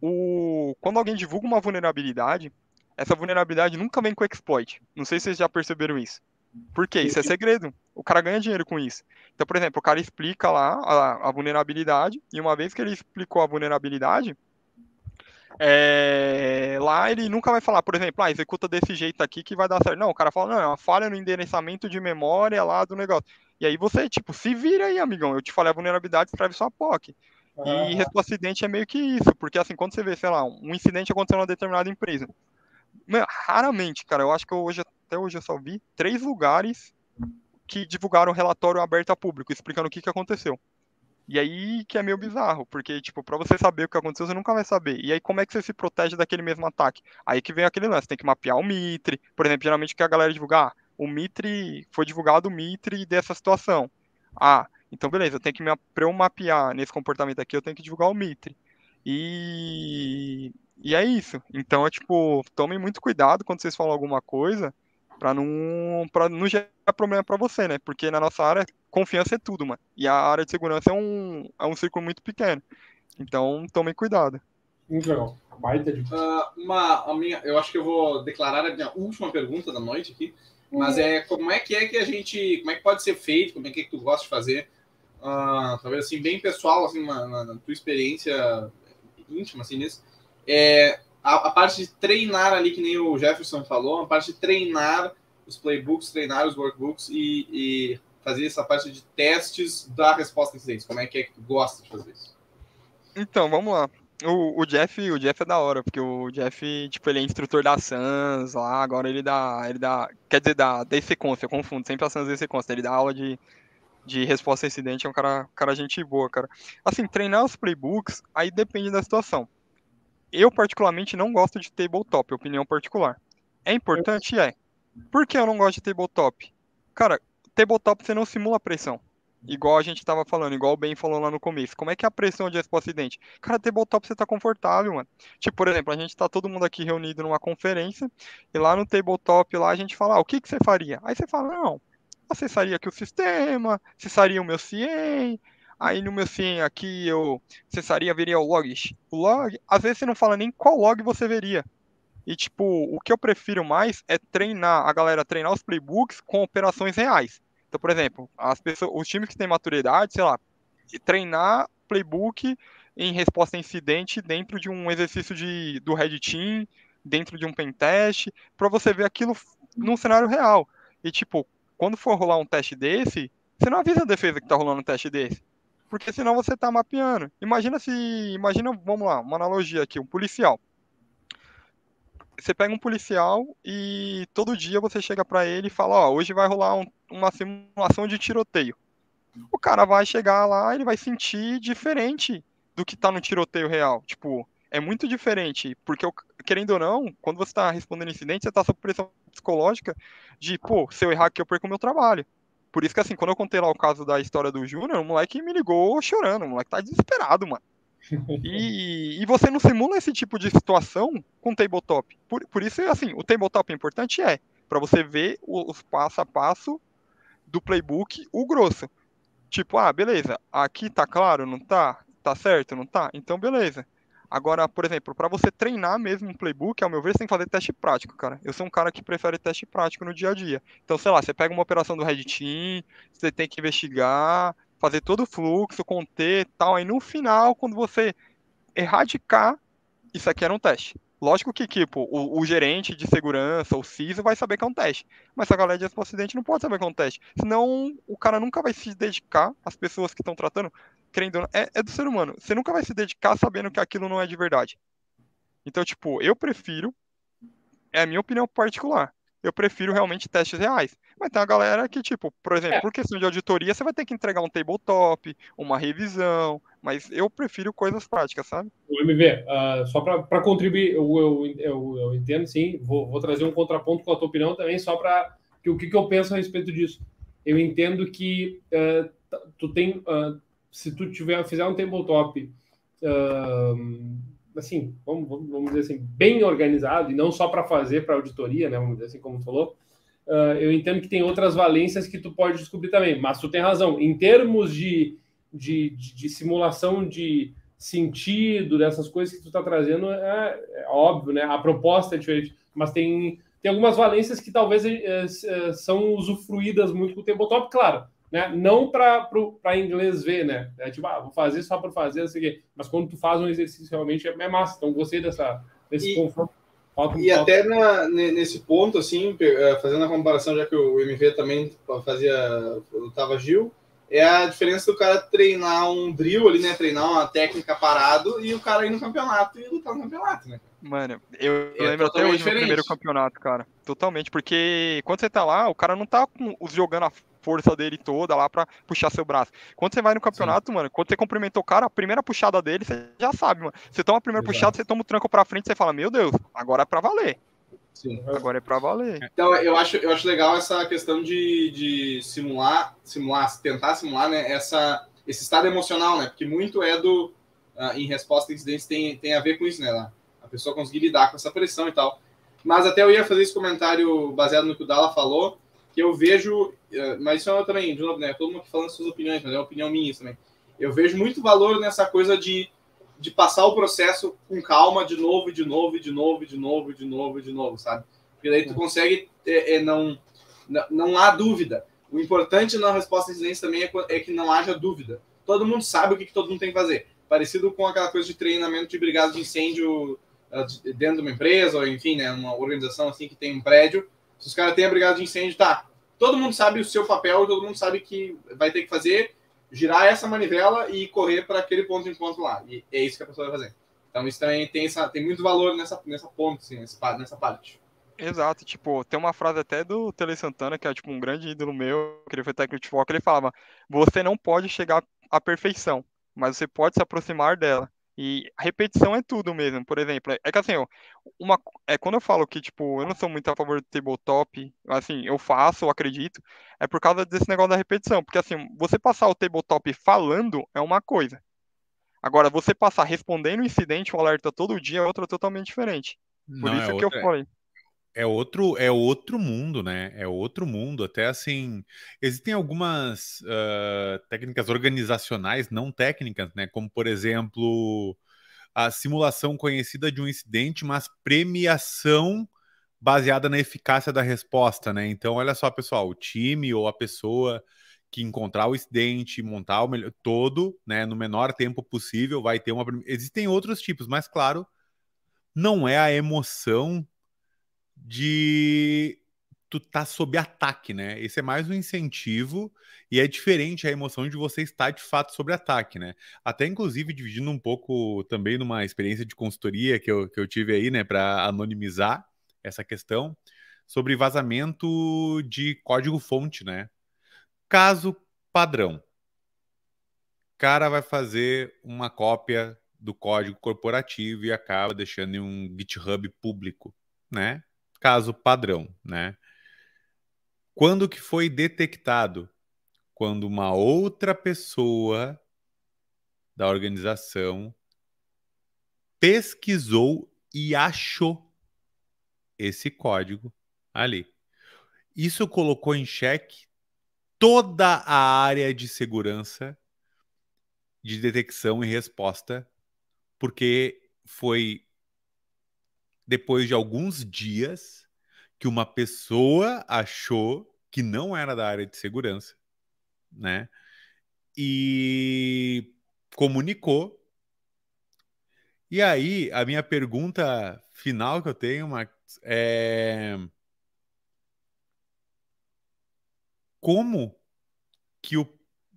o, quando alguém divulga uma vulnerabilidade, essa vulnerabilidade nunca vem com exploit. Não sei se vocês já perceberam isso. Por quê? Isso é segredo. O cara ganha dinheiro com isso. Então, por exemplo, o cara explica lá a, a vulnerabilidade, e uma vez que ele explicou a vulnerabilidade, é, lá ele nunca vai falar, por exemplo, ah, executa desse jeito aqui que vai dar certo. Não, o cara fala, não, é uma falha no endereçamento de memória lá do negócio. E aí você, tipo, se vira aí, amigão. Eu te falei a vulnerabilidade, escreve sua POC. E resposta acidente é meio que isso, porque assim, quando você vê, sei lá, um incidente aconteceu numa determinada empresa. Meu, raramente, cara, eu acho que eu hoje, até hoje eu só vi três lugares que divulgaram relatório aberto a público, explicando o que, que aconteceu. E aí que é meio bizarro, porque, tipo, pra você saber o que aconteceu, você nunca vai saber. E aí, como é que você se protege daquele mesmo ataque? Aí que vem aquele lance, tem que mapear o Mitre. Por exemplo, geralmente o que a galera divulgar, ah, o Mitre, foi divulgado o Mitre dessa situação. Ah, então beleza, eu tenho que, pra eu mapear nesse comportamento aqui, eu tenho que divulgar o Mitre. E, e é isso. Então, é tipo, tomem muito cuidado quando vocês falam alguma coisa, para não, pra não gerar problema para você, né? Porque na nossa área, confiança é tudo, mano. E a área de segurança é um, é um círculo muito pequeno. Então, tomem cuidado. Muito legal. Baita de... Uh, uma, a minha, eu acho que eu vou declarar a minha última pergunta da noite aqui. Mas é como é que é que a gente. Como é que pode ser feito? Como é que, é que tu gosta de fazer? Uh, talvez assim, bem pessoal, assim, na, na, na tua experiência íntima, assim, nisso. É, a, a, parte de treinar ali, que nem o Jefferson falou, a parte de treinar os playbooks, treinar os workbooks e, e fazer essa parte de testes da resposta a incidentes. Como é que é que tu gosta de fazer isso? Então, vamos lá. O, o, Jeff, o Jeff é da hora, porque o Jeff, tipo, ele é instrutor da Sans lá, agora ele dá, ele dá, quer dizer, da, da Conf, eu confundo, sempre a Sans DC Conf, ele dá aula de, de resposta a incidente, é um cara, cara gente boa, cara. Assim, treinar os playbooks, aí depende da situação. Eu, particularmente, não gosto de tabletop, opinião particular. É importante? É. Por que eu não gosto de tabletop? Cara, tabletop você não simula pressão. Igual a gente tava falando, igual o Ben falou lá no começo. Como é que é a pressão de resposta acidente? Cara, tabletop você tá confortável, mano. Tipo, por exemplo, a gente tá todo mundo aqui reunido numa conferência, e lá no tabletop lá a gente fala, ah, o que que você faria? Aí você fala, não, acessaria aqui o sistema, acessaria o meu CIEM, Aí no meu sim aqui eu acessaria, veria o log. O log, às vezes você não fala nem qual log você veria. E tipo, o que eu prefiro mais é treinar, a galera treinar os playbooks com operações reais. Então, por exemplo, as pessoas, os times que têm maturidade, sei lá, treinar playbook em resposta a incidente dentro de um exercício de, do Red Team, dentro de um pen teste, para você ver aquilo num cenário real. E tipo, quando for rolar um teste desse, você não avisa a defesa que tá rolando um teste desse. Porque senão você tá mapeando. Imagina se. Imagina, vamos lá, uma analogia aqui, um policial. Você pega um policial e todo dia você chega para ele e fala, ó, hoje vai rolar um, uma simulação de tiroteio. O cara vai chegar lá, ele vai sentir diferente do que tá no tiroteio real. Tipo, é muito diferente, porque querendo ou não, quando você está respondendo incidente, você está sob pressão psicológica de, pô, se eu errar aqui eu perco o meu trabalho. Por isso que, assim, quando eu contei lá o caso da história do Júnior, o moleque me ligou chorando, o moleque tá desesperado, mano. E, e você não simula esse tipo de situação com tabletop. Por, por isso, assim, o tabletop é importante é para você ver os passo a passo do playbook, o grosso. Tipo, ah, beleza, aqui tá claro, não tá? Tá certo, não tá? Então, beleza. Agora, por exemplo, para você treinar mesmo um playbook, ao meu ver, você tem que fazer teste prático, cara. Eu sou um cara que prefere teste prático no dia a dia. Então, sei lá, você pega uma operação do Red Team, você tem que investigar, fazer todo o fluxo, conter tal. Aí no final, quando você erradicar, isso aqui era um teste. Lógico que, tipo, o, o, gerente de segurança, o CISO, vai saber que é um teste. Mas a galera de acidente não pode saber que é um teste. Senão, o cara nunca vai se dedicar, as pessoas que estão tratando, querendo é, é do ser humano. Você nunca vai se dedicar sabendo que aquilo não é de verdade. Então, tipo, eu prefiro, é a minha opinião particular, eu prefiro realmente testes reais. Mas tem a galera que, tipo, por exemplo, é. por questão de auditoria, você vai ter que entregar um tabletop, uma revisão, mas eu prefiro coisas práticas, sabe? O MV, uh, só para contribuir, eu, eu, eu, eu, entendo, sim, vou, vou, trazer um contraponto com a tua opinião também, só para que o que, que eu penso a respeito disso. Eu entendo que uh, tu tem, uh, se tu tiver, fizer um tabletop, assim, vamos, vamos dizer assim, bem organizado, e não só para fazer para auditoria, né, vamos dizer assim, como falou, uh, eu entendo que tem outras valências que tu pode descobrir também, mas tu tem razão. Em termos de, de, de, de simulação de sentido, dessas coisas que tu está trazendo, é, é, óbvio, né, a proposta é diferente, mas tem, tem algumas valências que talvez é, é, são usufruídas muito com o tabletop, claro, né? Não para inglês ver, né? É tipo, ah, vou fazer só por fazer, não sei o quê. Mas quando tu faz um exercício realmente é, é massa. Então gostei dessa, desse e, confronto. Falta, e falta... até na, nesse ponto, assim, eh, fazendo a comparação, já que o MV também fazia, lutava Gil, é a diferença do cara treinar um drill ali, né? Treinar uma técnica parado e o cara ir no campeonato e lutar no campeonato, né? Mano, eu, eu é lembro até hoje do primeiro campeonato, cara. Totalmente, porque quando você tá lá, o cara não tá com, jogando a força dele toda lá para puxar seu braço. Quando você vai no campeonato, Sim. mano, quando você cumprimentou o cara, a primeira puxada dele, você já sabe, mano. Você toma a primeira Exato. puxada, você toma o tranco pra frente, você fala, meu Deus, agora é pra valer. Sim. Agora é pra valer. Então, eu acho, eu acho legal essa questão de, de simular, simular, tentar simular, né, essa, esse estado emocional, né, porque muito é do, uh, em resposta a incidentes, tem, tem a ver com isso, né, a pessoa conseguir lidar com essa pressão e tal. Mas até eu ia fazer esse comentário baseado no que o Dala falou, que eu vejo, eh, mas isso é também, de novo, né? Todo mundo falando suas opiniões, mas é uma opinião minha também. Eu vejo muito valor nessa coisa de, de passar o processo com calma de novo, de novo, de novo, de novo, de novo, de novo, sabe? Porque daí tu consegue, é, é, não, não há dúvida. O importante na resposta à incidência também é, é, que não haja dúvida. Todo mundo sabe o que, que todo mundo tem que fazer. Parecido com aquela coisa de treinamento de brigada de incêndio eh, dentro de uma empresa, ou enfim, né, uma organização assim que tem um prédio se os caras têm a brigada de incêndio, tá. Todo mundo sabe o seu papel, todo mundo sabe que vai ter que fazer, girar essa manivela e correr para aquele ponto de encontro lá. E é isso que a pessoa vai fazer. Então isso também tem, essa, tem muito valor nessa, nessa ponte, assim, nessa parte. Exato, tipo, tem uma frase até do Tele Santana, que é tipo um grande ídolo meu, que ele foi técnico de foco, ele falava: Você não pode chegar à perfeição, mas você pode se aproximar dela. E repetição é tudo mesmo. Por exemplo, é que assim, uma, é, quando eu falo que, tipo, eu não sou muito a favor do tabletop, assim, eu faço, eu acredito, é por causa desse negócio da repetição. Porque, assim, você passar o tabletop falando é uma coisa. Agora, você passar respondendo o incidente, o alerta todo dia é outra totalmente diferente. Por não, isso é que outra, eu falei é outro é outro mundo, né? É outro mundo. Até assim, existem algumas uh, técnicas organizacionais não técnicas, né? Como por exemplo a simulação conhecida de um incidente, mas premiação baseada na eficácia da resposta, né? Então, olha só, pessoal, o time ou a pessoa que encontrar o incidente, montar o melhor todo, né, no menor tempo possível, vai ter uma. Existem outros tipos, mas claro, não é a emoção de tu tá sob ataque, né? Esse é mais um incentivo e é diferente a emoção de você estar de fato sob ataque, né? Até inclusive dividindo um pouco também numa experiência de consultoria que eu, que eu tive aí, né, para anonimizar essa questão sobre vazamento de código-fonte, né? Caso padrão. Cara vai fazer uma cópia do código corporativo e acaba deixando em um GitHub público, né? Caso padrão, né? Quando que foi detectado? Quando uma outra pessoa da organização pesquisou e achou esse código ali. Isso colocou em xeque toda a área de segurança de detecção e resposta, porque foi depois de alguns dias que uma pessoa achou que não era da área de segurança, né? E comunicou. E aí, a minha pergunta final que eu tenho, Max, é como que o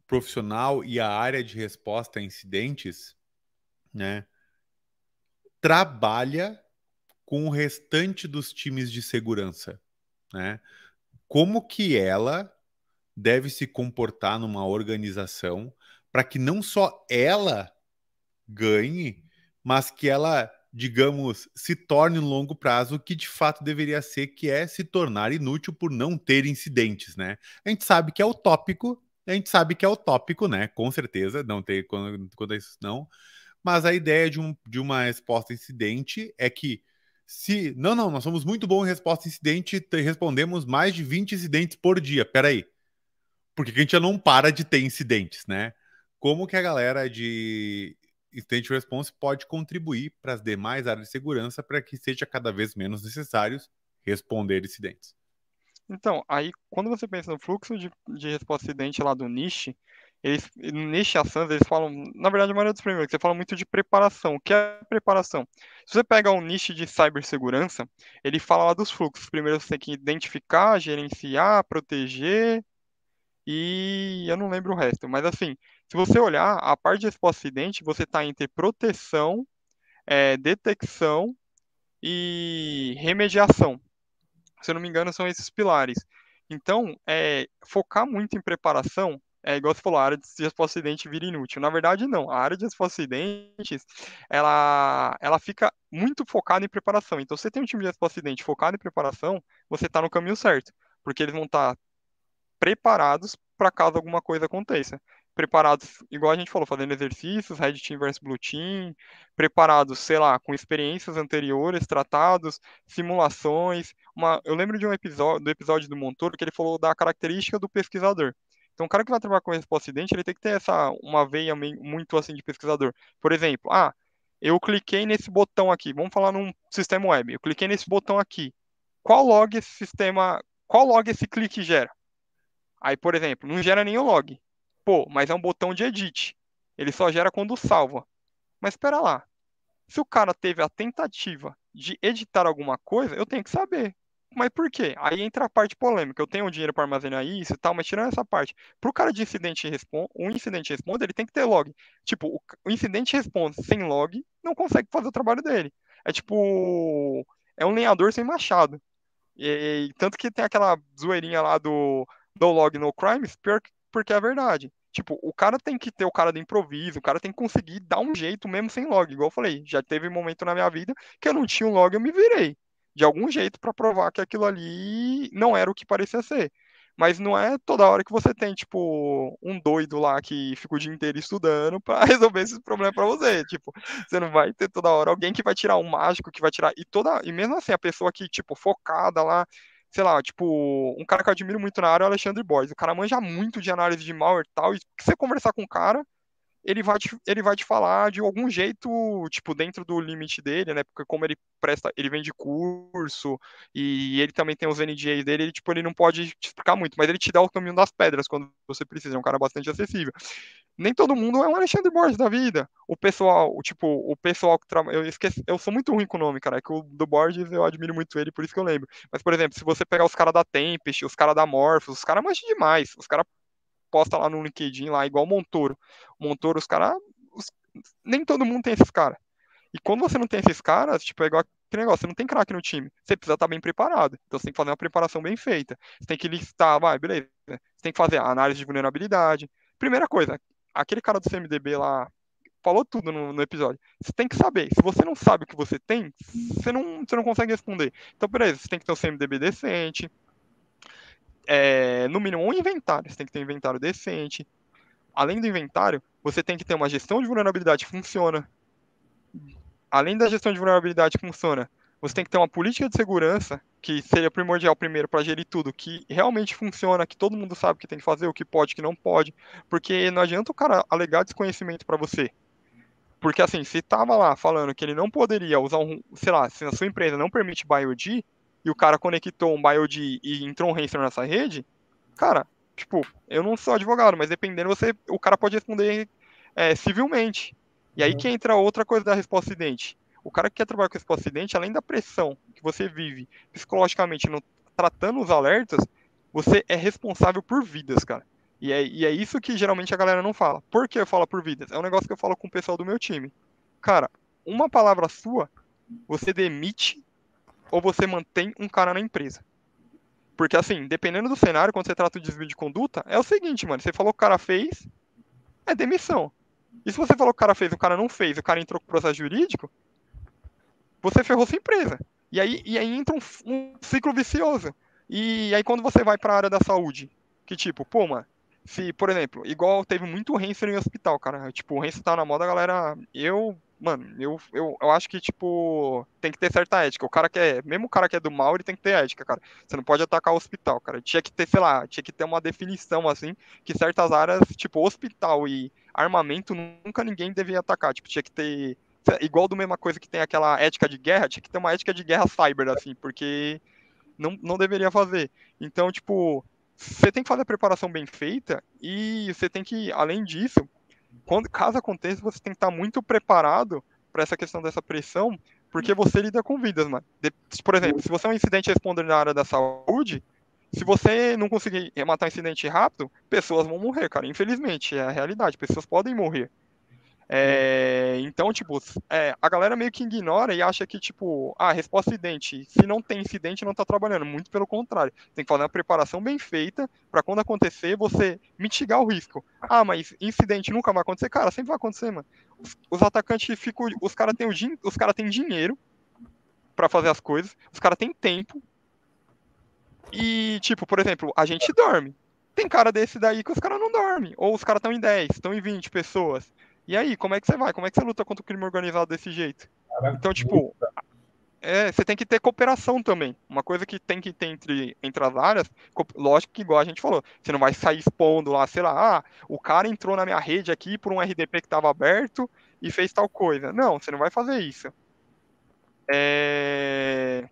profissional e a área de resposta a incidentes, né, trabalha com o restante dos times de segurança, né? Como que ela deve se comportar numa organização para que não só ela ganhe, mas que ela, digamos, se torne no longo prazo o que de fato deveria ser, que é se tornar inútil por não ter incidentes, né? A gente sabe que é utópico, a gente sabe que é utópico, né? Com certeza, não ter quando, quando isso não. Mas a ideia de, um, de uma resposta incidente é que se. Não, não, nós somos muito bons em resposta a incidente, respondemos mais de 20 incidentes por dia. Peraí. Por que a gente já não para de ter incidentes, né? Como que a galera de Incident Response pode contribuir para as demais áreas de segurança para que seja cada vez menos necessários responder incidentes? Então, aí, quando você pensa no fluxo de, de resposta incidente lá do niche, eles, neste Assange, eles falam, na verdade, a maioria dos frameworks, você fala muito de preparação. O que é preparação? Se você pega um niche de cibersegurança, ele fala lá dos fluxos. Primeiro você tem que identificar, gerenciar, proteger e eu não lembro o resto. Mas assim, se você olhar, a parte de resposta acidente, você está entre proteção, é, detecção e remediação. Se eu não me engano, são esses pilares. Então, é, focar muito em preparação é igual você falou, a área de resposta acidente vira inútil. Na verdade, não. A área de resposta acidentes, ela, ela fica muito focada em preparação. Então, você tem um time de resposta acidente focado em preparação, você está no caminho certo. Porque eles vão estar tá preparados para caso alguma coisa aconteça. Preparados, igual a gente falou, fazendo exercícios, Red Team versus Blue Team, preparados, sei lá, com experiências anteriores, tratados, simulações. Uma, eu lembro de um episódio, do episódio do Montoro que ele falou da característica do pesquisador. Então, o cara que vai trabalhar com resposta acidente, ele tem que ter essa uma veia muito assim de pesquisador. Por exemplo, ah, eu cliquei nesse botão aqui. Vamos falar num sistema web. Eu cliquei nesse botão aqui. Qual log esse sistema, qual log esse clique gera? Aí, por exemplo, não gera nenhum log. Pô, mas é um botão de edit. Ele só gera quando salva. Mas espera lá. Se o cara teve a tentativa de editar alguma coisa, eu tenho que saber. Mas por quê? Aí entra a parte polêmica. Eu tenho dinheiro para armazenar isso e tal, mas tirando essa parte. Para o cara de incidente responde, um incidente responde, ele tem que ter log. Tipo, o, incidente responde sem log, não consegue fazer o trabalho dele. É tipo. É um lenhador sem machado. E, e tanto que tem aquela zoeirinha lá do no log no crimes, pior porque é verdade. Tipo, o cara tem que ter o cara do improviso, o cara tem que conseguir dar um jeito mesmo sem log. Igual eu falei, já teve um momento na minha vida que eu não tinha um log, eu me virei de algum jeito para provar que aquilo ali não era o que parecia ser. Mas não é toda hora que você tem, tipo, um doido lá que fica o dia inteiro estudando para resolver esses problemas para você. Tipo, você não vai ter toda hora alguém que vai tirar um mágico, que vai tirar. E toda. E mesmo assim, a pessoa que, tipo, focada lá, sei lá, tipo, um cara que eu admiro muito na área é o Alexandre Borges. O cara manja muito de análise de malware e tal. E se você conversar com o cara, ele vai, te, ele vai te falar de algum jeito, tipo, dentro do limite dele, né? Porque como ele presta, ele vende curso e ele também tem os NDAs dele, ele, tipo, ele não pode te explicar muito, mas ele te dá o caminho das pedras quando você precisa, é um cara bastante acessível. nem todo mundo é um Alexandre Borges da vida. O pessoal, o, tipo, o pessoal que trabalha. Eu esqueci, eu sou muito ruim com o nome, cara. É que o do Borges eu admiro muito ele, por isso que eu lembro. Mas, por exemplo, se você pegar os caras da Tempest, os caras da Morphos, os caras mancham demais. Os caras postam lá no LinkedIn, lá, igual o Montoro. O Montoro, os caras. Nem todo mundo tem esses caras. E quando você não tem esses caras, tipo, é igual aquele negócio, você não tem craque no time. Você precisa estar bem preparado. Então você tem que fazer uma preparação bem feita. Você tem que listar, vai, beleza. Você tem que fazer a análise de vulnerabilidade. Primeira coisa, aquele cara do CMDB lá falou tudo no, no, episódio. Você tem que saber. Se você não sabe o que você tem, você não, você não consegue responder. Então, beleza, você tem que ter um CMDB decente. É, no mínimo um inventário. Você tem que ter um inventário decente. Além do inventário, você tem que ter uma gestão de vulnerabilidade que funciona além da gestão de vulnerabilidade que funciona, você tem que ter uma política de segurança, que seria primordial primeiro para gerir tudo, que realmente funciona, que todo mundo sabe o que tem que fazer, o que pode, o que não pode, porque não adianta o cara alegar desconhecimento para você. Porque assim, se tava lá falando que ele não poderia usar um, sei lá, se a sua empresa não permite BioD, e o cara conectou um BioD e entrou um ransomware nessa rede, cara, tipo, eu não sou advogado, mas dependendo, você, o cara pode responder é, civilmente. E aí uhum. que entra outra coisa da resposta acidente. O cara que quer trabalhar com resposta acidente, além da pressão que você vive psicologicamente no, tratando os alertas, você é responsável por vidas, cara. E é, e é isso que geralmente a galera não fala. Por que eu falo por vidas? É um negócio que eu falo com o pessoal do meu time. Cara, uma palavra sua, você demite ou você mantém um cara na empresa. Porque assim, dependendo do cenário, quando você trata o desvio de conduta, é o seguinte, mano. Você falou que o cara fez, é demissão. E se você falou que o cara fez, o cara não fez, o cara entrou com processo jurídico, você ferrou sua empresa. E aí, e aí entra um, um ciclo vicioso. E aí quando você vai para a área da saúde, que tipo, pô, mano, se, por exemplo, igual teve muito Hansen em hospital, cara. Tipo, o Hansen tá na moda, galera. Eu, mano, eu, eu, eu acho que, tipo, tem que ter certa ética. O cara que é, mesmo o cara que é do mal, ele tem que ter ética, cara. Você não pode atacar o hospital, cara. Tinha que ter, sei lá, tinha que ter uma definição, assim, que certas áreas, tipo, hospital e armamento, nunca ninguém devia atacar. Tipo, tinha que ter. Igual do mesma coisa que tem aquela ética de guerra, tinha que ter uma ética de guerra cyber, assim, porque não, não deveria fazer. Então, tipo, você tem que fazer a preparação bem feita e você tem que, além disso, quando, caso aconteça, você tem que estar muito preparado para essa questão dessa pressão, porque você lida com vidas, mano. De, por exemplo, se você é um incidente responder na área da saúde, se você não conseguir matar um incidente rápido, pessoas vão morrer, cara. Infelizmente, é a realidade. Pessoas podem morrer. É, então, tipo, é, a galera meio que ignora e acha que, tipo, ah, resposta incidente. Se não tem incidente, não tá trabalhando. Muito pelo contrário. Tem que fazer uma preparação bem feita para quando acontecer, você mitigar o risco. Ah, mas incidente nunca vai acontecer? Cara, sempre vai acontecer, mano. Os, os atacantes ficam. Os caras têm, os cara têm dinheiro para fazer as coisas, os caras têm tempo. E, tipo, por exemplo, a gente dorme. Tem cara desse daí que os caras não dormem. Ou os caras estão em 10, estão em 20 pessoas. E aí, como é que você vai? Como é que você luta contra o crime organizado desse jeito? Então, tipo, é, você tem que ter cooperação também. Uma coisa que tem que ter entre, entre as áreas, lógico que igual a gente falou, você não vai sair expondo lá, sei lá, ah, o cara entrou na minha rede aqui por um RDP que estava aberto e fez tal coisa. Não, você não vai fazer isso. É...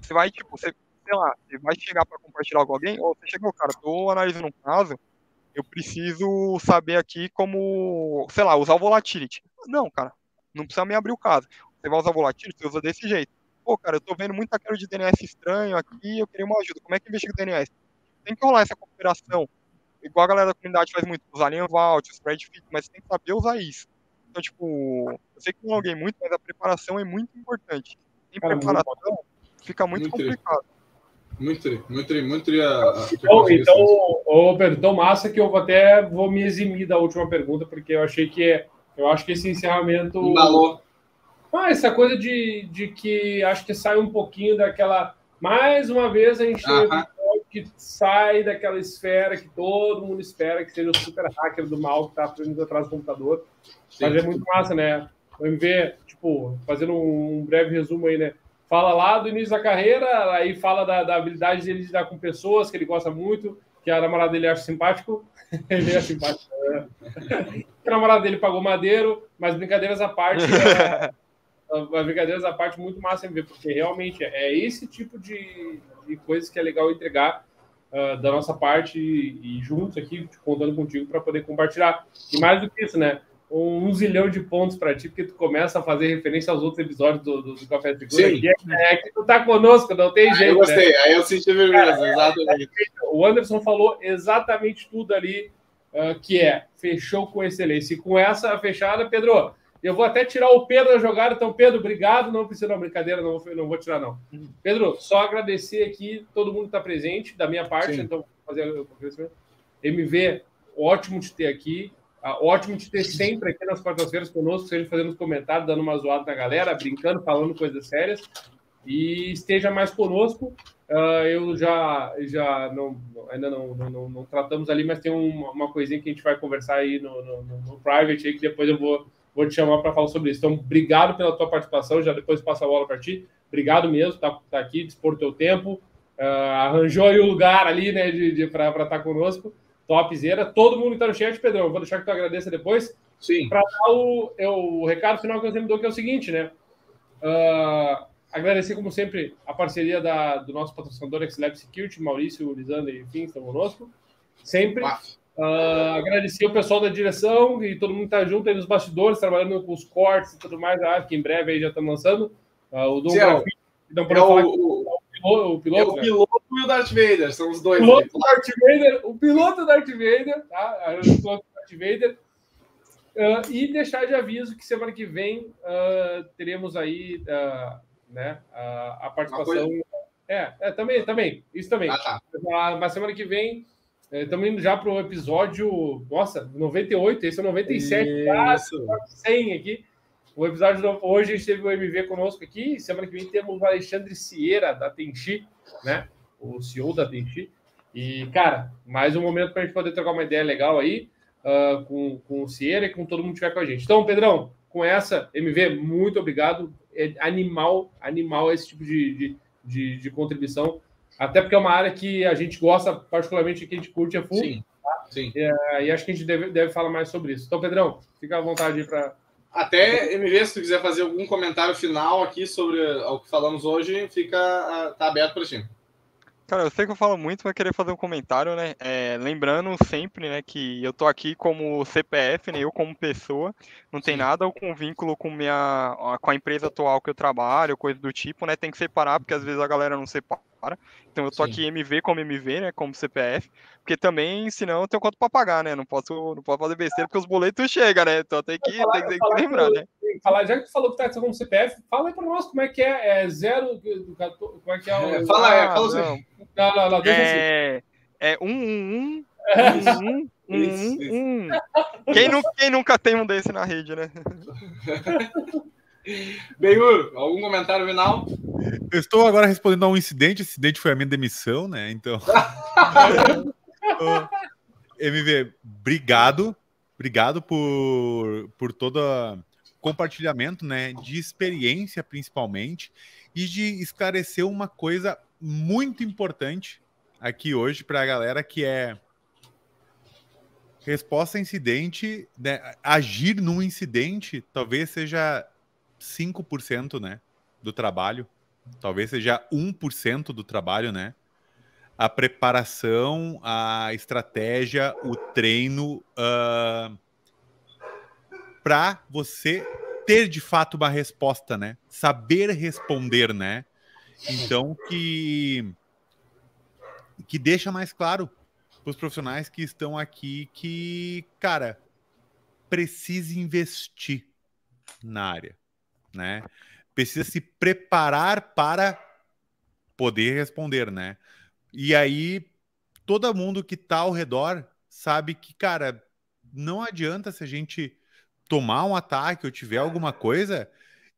Você vai, tipo, você, sei lá, você vai chegar para compartilhar com alguém, ou você chegou, cara, tô analisando um caso, eu preciso saber aqui como, sei lá, usar o volatility. Não, cara, não precisa me abrir o caso. Você vai usar volatility, você usa desse jeito. Pô, cara, eu tô vendo muita queda de DNS estranho aqui, eu queria uma ajuda. Como é que investiga o DNS? Tem que rolar essa cooperação. Igual a galera da comunidade faz muito, usar linha vault, spread fit, mas você tem que saber usar isso. Então, tipo, eu sei que não loguei muito, mas a preparação é muito importante. Sem preparação, fica muito complicado. Muito tri, muito tri, muito tri a, a Então, então ô, Pedro, tão massa que eu até vou me eximir da última pergunta, porque eu achei que eu acho que esse encerramento. Embalou. Ah, essa coisa de, de que acho que sai um pouquinho daquela. Mais uma vez a gente uh -huh. que sai daquela esfera que todo mundo espera que seja o super hacker do mal que está aprendendo atrás do computador. Sim. Mas é muito massa, né? O MV, tipo, fazendo um breve resumo aí, né? Fala lá do início da carreira, aí fala da, da habilidade dele de lidar com pessoas, que ele gosta muito, que a namorada dele acha simpático. ele é simpático. Né? a namorada dele pagou madeiro, mas brincadeiras à parte. é, brincadeiras à parte, muito massa em ver, porque realmente é esse tipo de, de coisas que é legal entregar. uh, da nossa parte e, e juntos aqui, contando contigo para poder compartilhar. E mais do que isso, né? Um, um zilhão de pontos para ti, porque tu começa a fazer referência aos outros episódios do, do, do Café Segura. Sim. É, é, que tu tá conosco, não tem jeito. Eu gostei, né? aí eu senti vermelho, exatamente. O Anderson falou exatamente tudo ali, uh, que é fechou com excelência. E com essa fechada, Pedro, eu vou até tirar o Pedro da jogada. Então, Pedro, obrigado. Não precisa, não, brincadeira, não, não vou tirar, não. Pedro, só agradecer aqui, todo mundo está presente, da minha parte. Sim. Então, fazer o agradecimento. MV, ótimo te ter aqui. Ah, ótimo te ter sempre aqui nas quartas-feiras conosco, seja fazendo comentários, dando uma zoada na galera, brincando, falando coisas sérias. E esteja mais conosco. Uh, eu já, já não, ainda não, não, não, tratamos ali, mas tem uma, uma coisinha que a gente vai conversar aí no, no, no private aí, que depois eu vou vou te chamar para falar sobre isso. Então, obrigado pela tua participação. Já depois passo a bola para ti. Obrigado mesmo, tá, tá aqui, dispor teu tempo. Uh, arranjou aí o lugar ali, né, de, de para estar tá conosco. Topzera. Todo mundo que tá no chat, Pedrão, vou deixar que tu agradeça depois. Sim. Para dar o, eu, o recado final que eu sempre dou, que é o seguinte, né? Uh, agradecer, como sempre, a parceria da, do nosso patrocinador XLab Security, Maurício, Lisandro e enfim, estão conosco. Sempre. Uh, agradecer o pessoal da direção e todo mundo está junto aí nos bastidores, trabalhando com os cortes e tudo mais, ah, que em breve aí já estamos lançando. Uh, o Dom Sim, é, então, é o, o, o, piloto, é o né? piloto e o Darth Vader, são os dois. O piloto, Darth Vader, o piloto Darth Vader, tá? O piloto Darth Vader. Uh, e deixar de aviso que semana que vem teremos aí né, a participação. É, é, também, também, isso também. Ah, tá. Mas semana que vem Estamos é, indo já para o episódio, nossa, 98, esse é o 97, Isso. 100 aqui. O episódio hoje a gente teve o MV conosco aqui. Semana que vem temos o Alexandre Sierra, da Tenchi, né? O CEO da Tenchi. E, cara, mais um momento para a gente poder trocar uma ideia legal aí uh, com, com o Sierra e com todo mundo que estiver com a gente. Então, Pedrão, com essa, MV, muito obrigado. É animal, animal esse tipo de, de, de, de contribuição. Até porque é uma área que a gente gosta, particularmente que a gente curte é full. Sim. Tá? Sim. É, e acho que a gente deve, deve falar mais sobre isso. Então, Pedrão, fica à vontade para. Até, MV, se tu quiser fazer algum comentário final aqui sobre o que falamos hoje, fica tá aberto para ti. Cara, eu sei que eu falo muito, mas queria fazer um comentário, né? É, lembrando sempre, né, que eu tô aqui como CPF, né? Eu como pessoa, não tem nada com vínculo com minha, com a empresa atual que eu trabalho, coisa do tipo, né? Tem que separar, porque às vezes a galera não separa. Então eu tô Sim. aqui MV como MV, né? Como CPF, porque também, senão eu tenho quanto para pagar, né? Não posso, não posso fazer besteira porque os boletos chegam, né? Então tem que, falar, tem, tem que lembrar, né? Falar, já que tu falou que tá como CPF, fala aí para nós como é que é, é zero, como é que é o... É, fala, é, fala assim. Não, não, não, deixa é, assim. É um, um, um, um, um, um, um. Quem, nu, quem nunca tem um desse na rede, né? Benhur, algum comentário final? Eu estou agora respondendo a um incidente. Esse incidente foi a minha demissão, né? Então. MV, obrigado. Obrigado por, por todo compartilhamento, né? De experiência, principalmente, e de esclarecer uma coisa muito importante aqui hoje para a galera que é resposta a incidente, né? agir num incidente talvez seja 5%, né, do trabalho, talvez seja 1% do trabalho, né? A preparação, a estratégia, o treino uh, ah, para você ter de fato uma resposta, né? Saber responder, né? Então que que deixa mais claro para os profissionais que estão aqui que, cara, precisa investir na área, né? Precisa se preparar para poder responder, né? E aí todo mundo que está ao redor sabe que, cara, não adianta se a gente tomar um ataque ou tiver alguma coisa,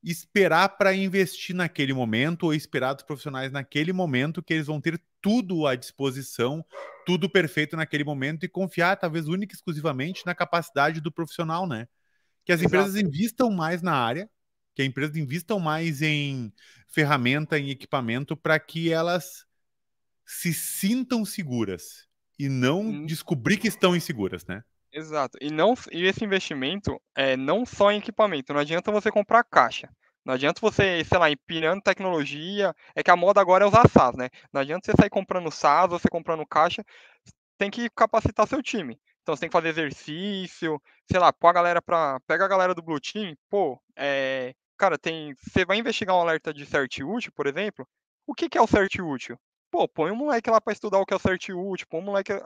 esperar para investir naquele momento ou esperar dos profissionais naquele momento que eles vão ter tudo à disposição, tudo perfeito naquele momento e confiar, talvez única e exclusivamente, na capacidade do profissional, né? Que as Exato. empresas investam mais na área, que as empresas investam mais em ferramenta, em equipamento, para que elas se sintam seguras e não hum. descobrir que estão inseguras, né? Exato. E, não, e esse investimento é não só em equipamento. Não adianta você comprar caixa. Não adianta você, sei lá, empinando tecnologia. É que a moda agora é usar SaaS, né? Não adianta você sair comprando SaaS, você comprando caixa. Tem que capacitar seu time. Então você tem que fazer exercício, sei lá, pô a galera pra. Pega a galera do Blue Team, pô, é. Cara, tem. Você vai investigar um alerta de cert útil, por exemplo. O que, que é o cert útil? Pô, põe um moleque lá para estudar o que é o cert útil, põe um moleque, a,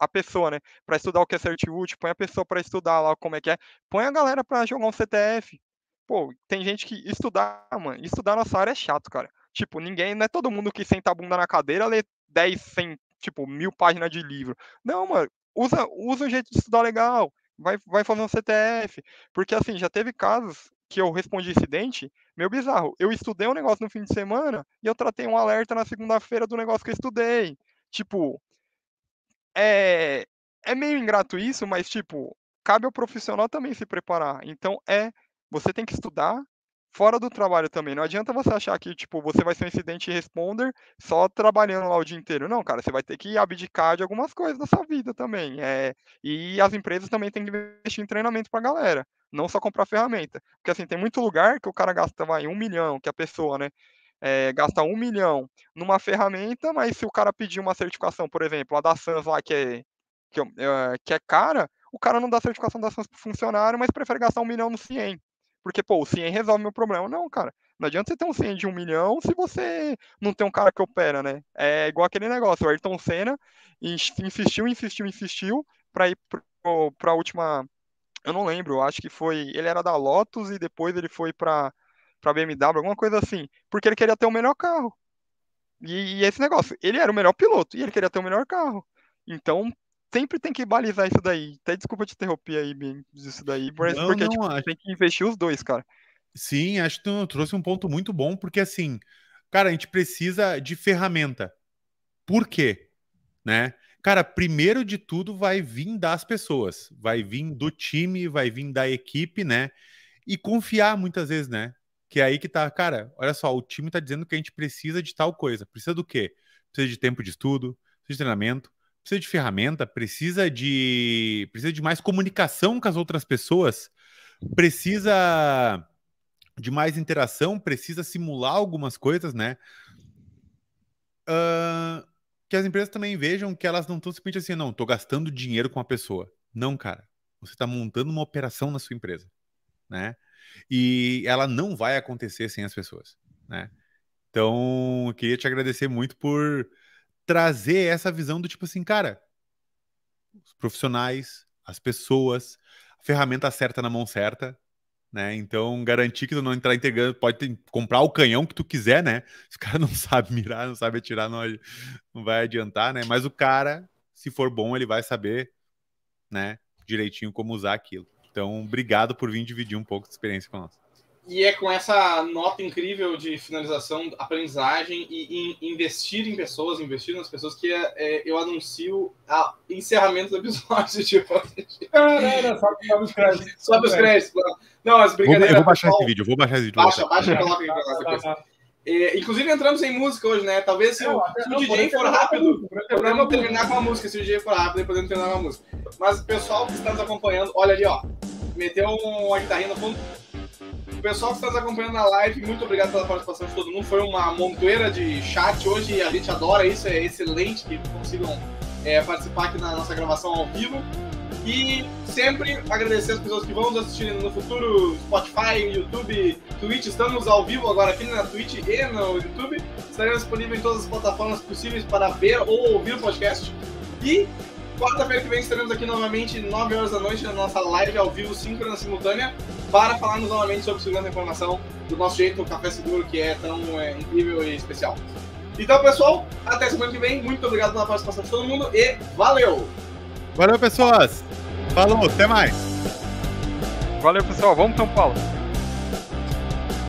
a pessoa, né, para estudar o que é cert útil, põe a pessoa para estudar lá como é que é, põe a galera para jogar um CTF. Pô, tem gente que estudar, mano, estudar nossa área é chato, cara. Tipo, ninguém, não é todo mundo que senta a bunda na cadeira, lê 10, 100, tipo, mil páginas de livro. Não, mano, usa, usa um jeito de estudar legal, vai, vai fazer um CTF. Porque, assim, já teve casos que eu respondi incidente, meu bizarro. Eu estudei um negócio no fim de semana e eu tratei um alerta na segunda-feira do negócio que eu estudei. Tipo, é, é meio ingrato isso, mas, tipo, cabe ao profissional também se preparar. Então, é, você tem que estudar, fora do trabalho também. Não adianta você achar que, tipo, você vai ser um incidente responder só trabalhando lá o dia inteiro. Não, cara, você vai ter que abdicar de algumas coisas da sua vida também. É, e as empresas também têm que investir em treinamento pra galera, não só comprar ferramenta. Porque, assim, tem muito lugar que o cara gasta, vai, um milhão, que a pessoa, né, é, gasta um milhão numa ferramenta, mas se o cara pedir uma certificação, por exemplo, a da Sans lá, que é, que é, que é cara, o cara não dá certificação da Sans pro funcionário, mas prefere gastar um milhão no CIEM. Porque, pô, o CIEM resolve meu problema. Não, cara. Não adianta você ter um CIEM de um milhão se você não tem um cara que opera, né? É igual aquele negócio. O Ayrton Senna insistiu, insistiu, insistiu para ir para a última. Eu não lembro, acho que foi. Ele era da Lotus e depois ele foi para para BMW, alguma coisa assim. Porque ele queria ter o melhor carro. E, e esse negócio, ele era o melhor piloto e ele queria ter o melhor carro. Então, sempre tem que balizar isso daí. Até desculpa te interromper aí, bem, isso daí, mas não, porque não, tipo, acho... tem que investir os dois, cara. Sim, acho que tu trouxe um ponto muito bom, porque assim, cara, a gente precisa de ferramenta. Por quê? Né? Cara, primeiro de tudo vai vir das pessoas, vai vir do time, vai vir da equipe, né? E confiar muitas vezes, né? Que é aí que tá, cara, olha só, o time tá dizendo que a gente precisa de tal coisa. Precisa do quê? Precisa de tempo de estudo, precisa de treinamento, precisa de ferramenta, precisa de precisa de mais comunicação com as outras pessoas, precisa de mais interação, precisa simular algumas coisas, né? Uh, que as empresas também vejam que elas não estão simplesmente assim, não, estou gastando dinheiro com a pessoa. Não, cara. Você está montando uma operação na sua empresa, né? E ela não vai acontecer sem as pessoas, né? Então, eu queria te agradecer muito por trazer essa visão do tipo assim, cara, os profissionais, as pessoas, a ferramenta certa na mão certa, né? Então, garantir que tu não entrar integrando, pode ter, comprar o canhão que tu quiser, né? Se o cara não sabe mirar, não sabe atirar, não, não vai adiantar, né? Mas o cara, se for bom, ele vai saber, né, direitinho como usar aquilo. Então, obrigado por vir dividir um pouco de experiência nós. E é com essa nota incrível de finalização, aprendizagem e, e investir em pessoas, investir nas pessoas, que é, é, eu anuncio o encerramento do episódio. Tipo, não, não, não, só, só os créditos. Só os créditos. Não, as brincadeiras. Eu vou baixar pessoal, esse vídeo, eu vou baixar esse vídeo. Baixa, baixa e coloca aí depois. É, inclusive entramos em música hoje, né? Talvez se, não, o, se o DJ for rápido, podemos terminar com a música. Se o DJ for rápido, podemos terminar com a música. Mas o pessoal que está nos acompanhando, olha ali, ó. Meteu uma guitarrinha no fundo o pessoal que está nos acompanhando na live, muito obrigado pela participação de todo mundo. Foi uma montoeira de chat hoje e a gente adora isso, é excelente que consigam é, participar aqui na nossa gravação ao vivo. E sempre agradecer as pessoas que vão nos assistir no futuro, Spotify, YouTube, Twitch. Estamos ao vivo agora aqui na Twitch e no YouTube. Estaremos disponíveis em todas as plataformas possíveis para ver ou ouvir o podcast. E quarta-feira que vem estaremos aqui novamente, 9 horas da noite, na nossa live ao vivo, síncrona simultânea para falarmos novamente sobre segurança da informação do nosso jeito, o Café Seguro, que é tão é, incrível e especial. Então, pessoal, até semana que vem. Muito obrigado pela participação de todo mundo e valeu! Valeu, pessoas! Falou, até mais! Valeu, pessoal. Vamos, São Paulo!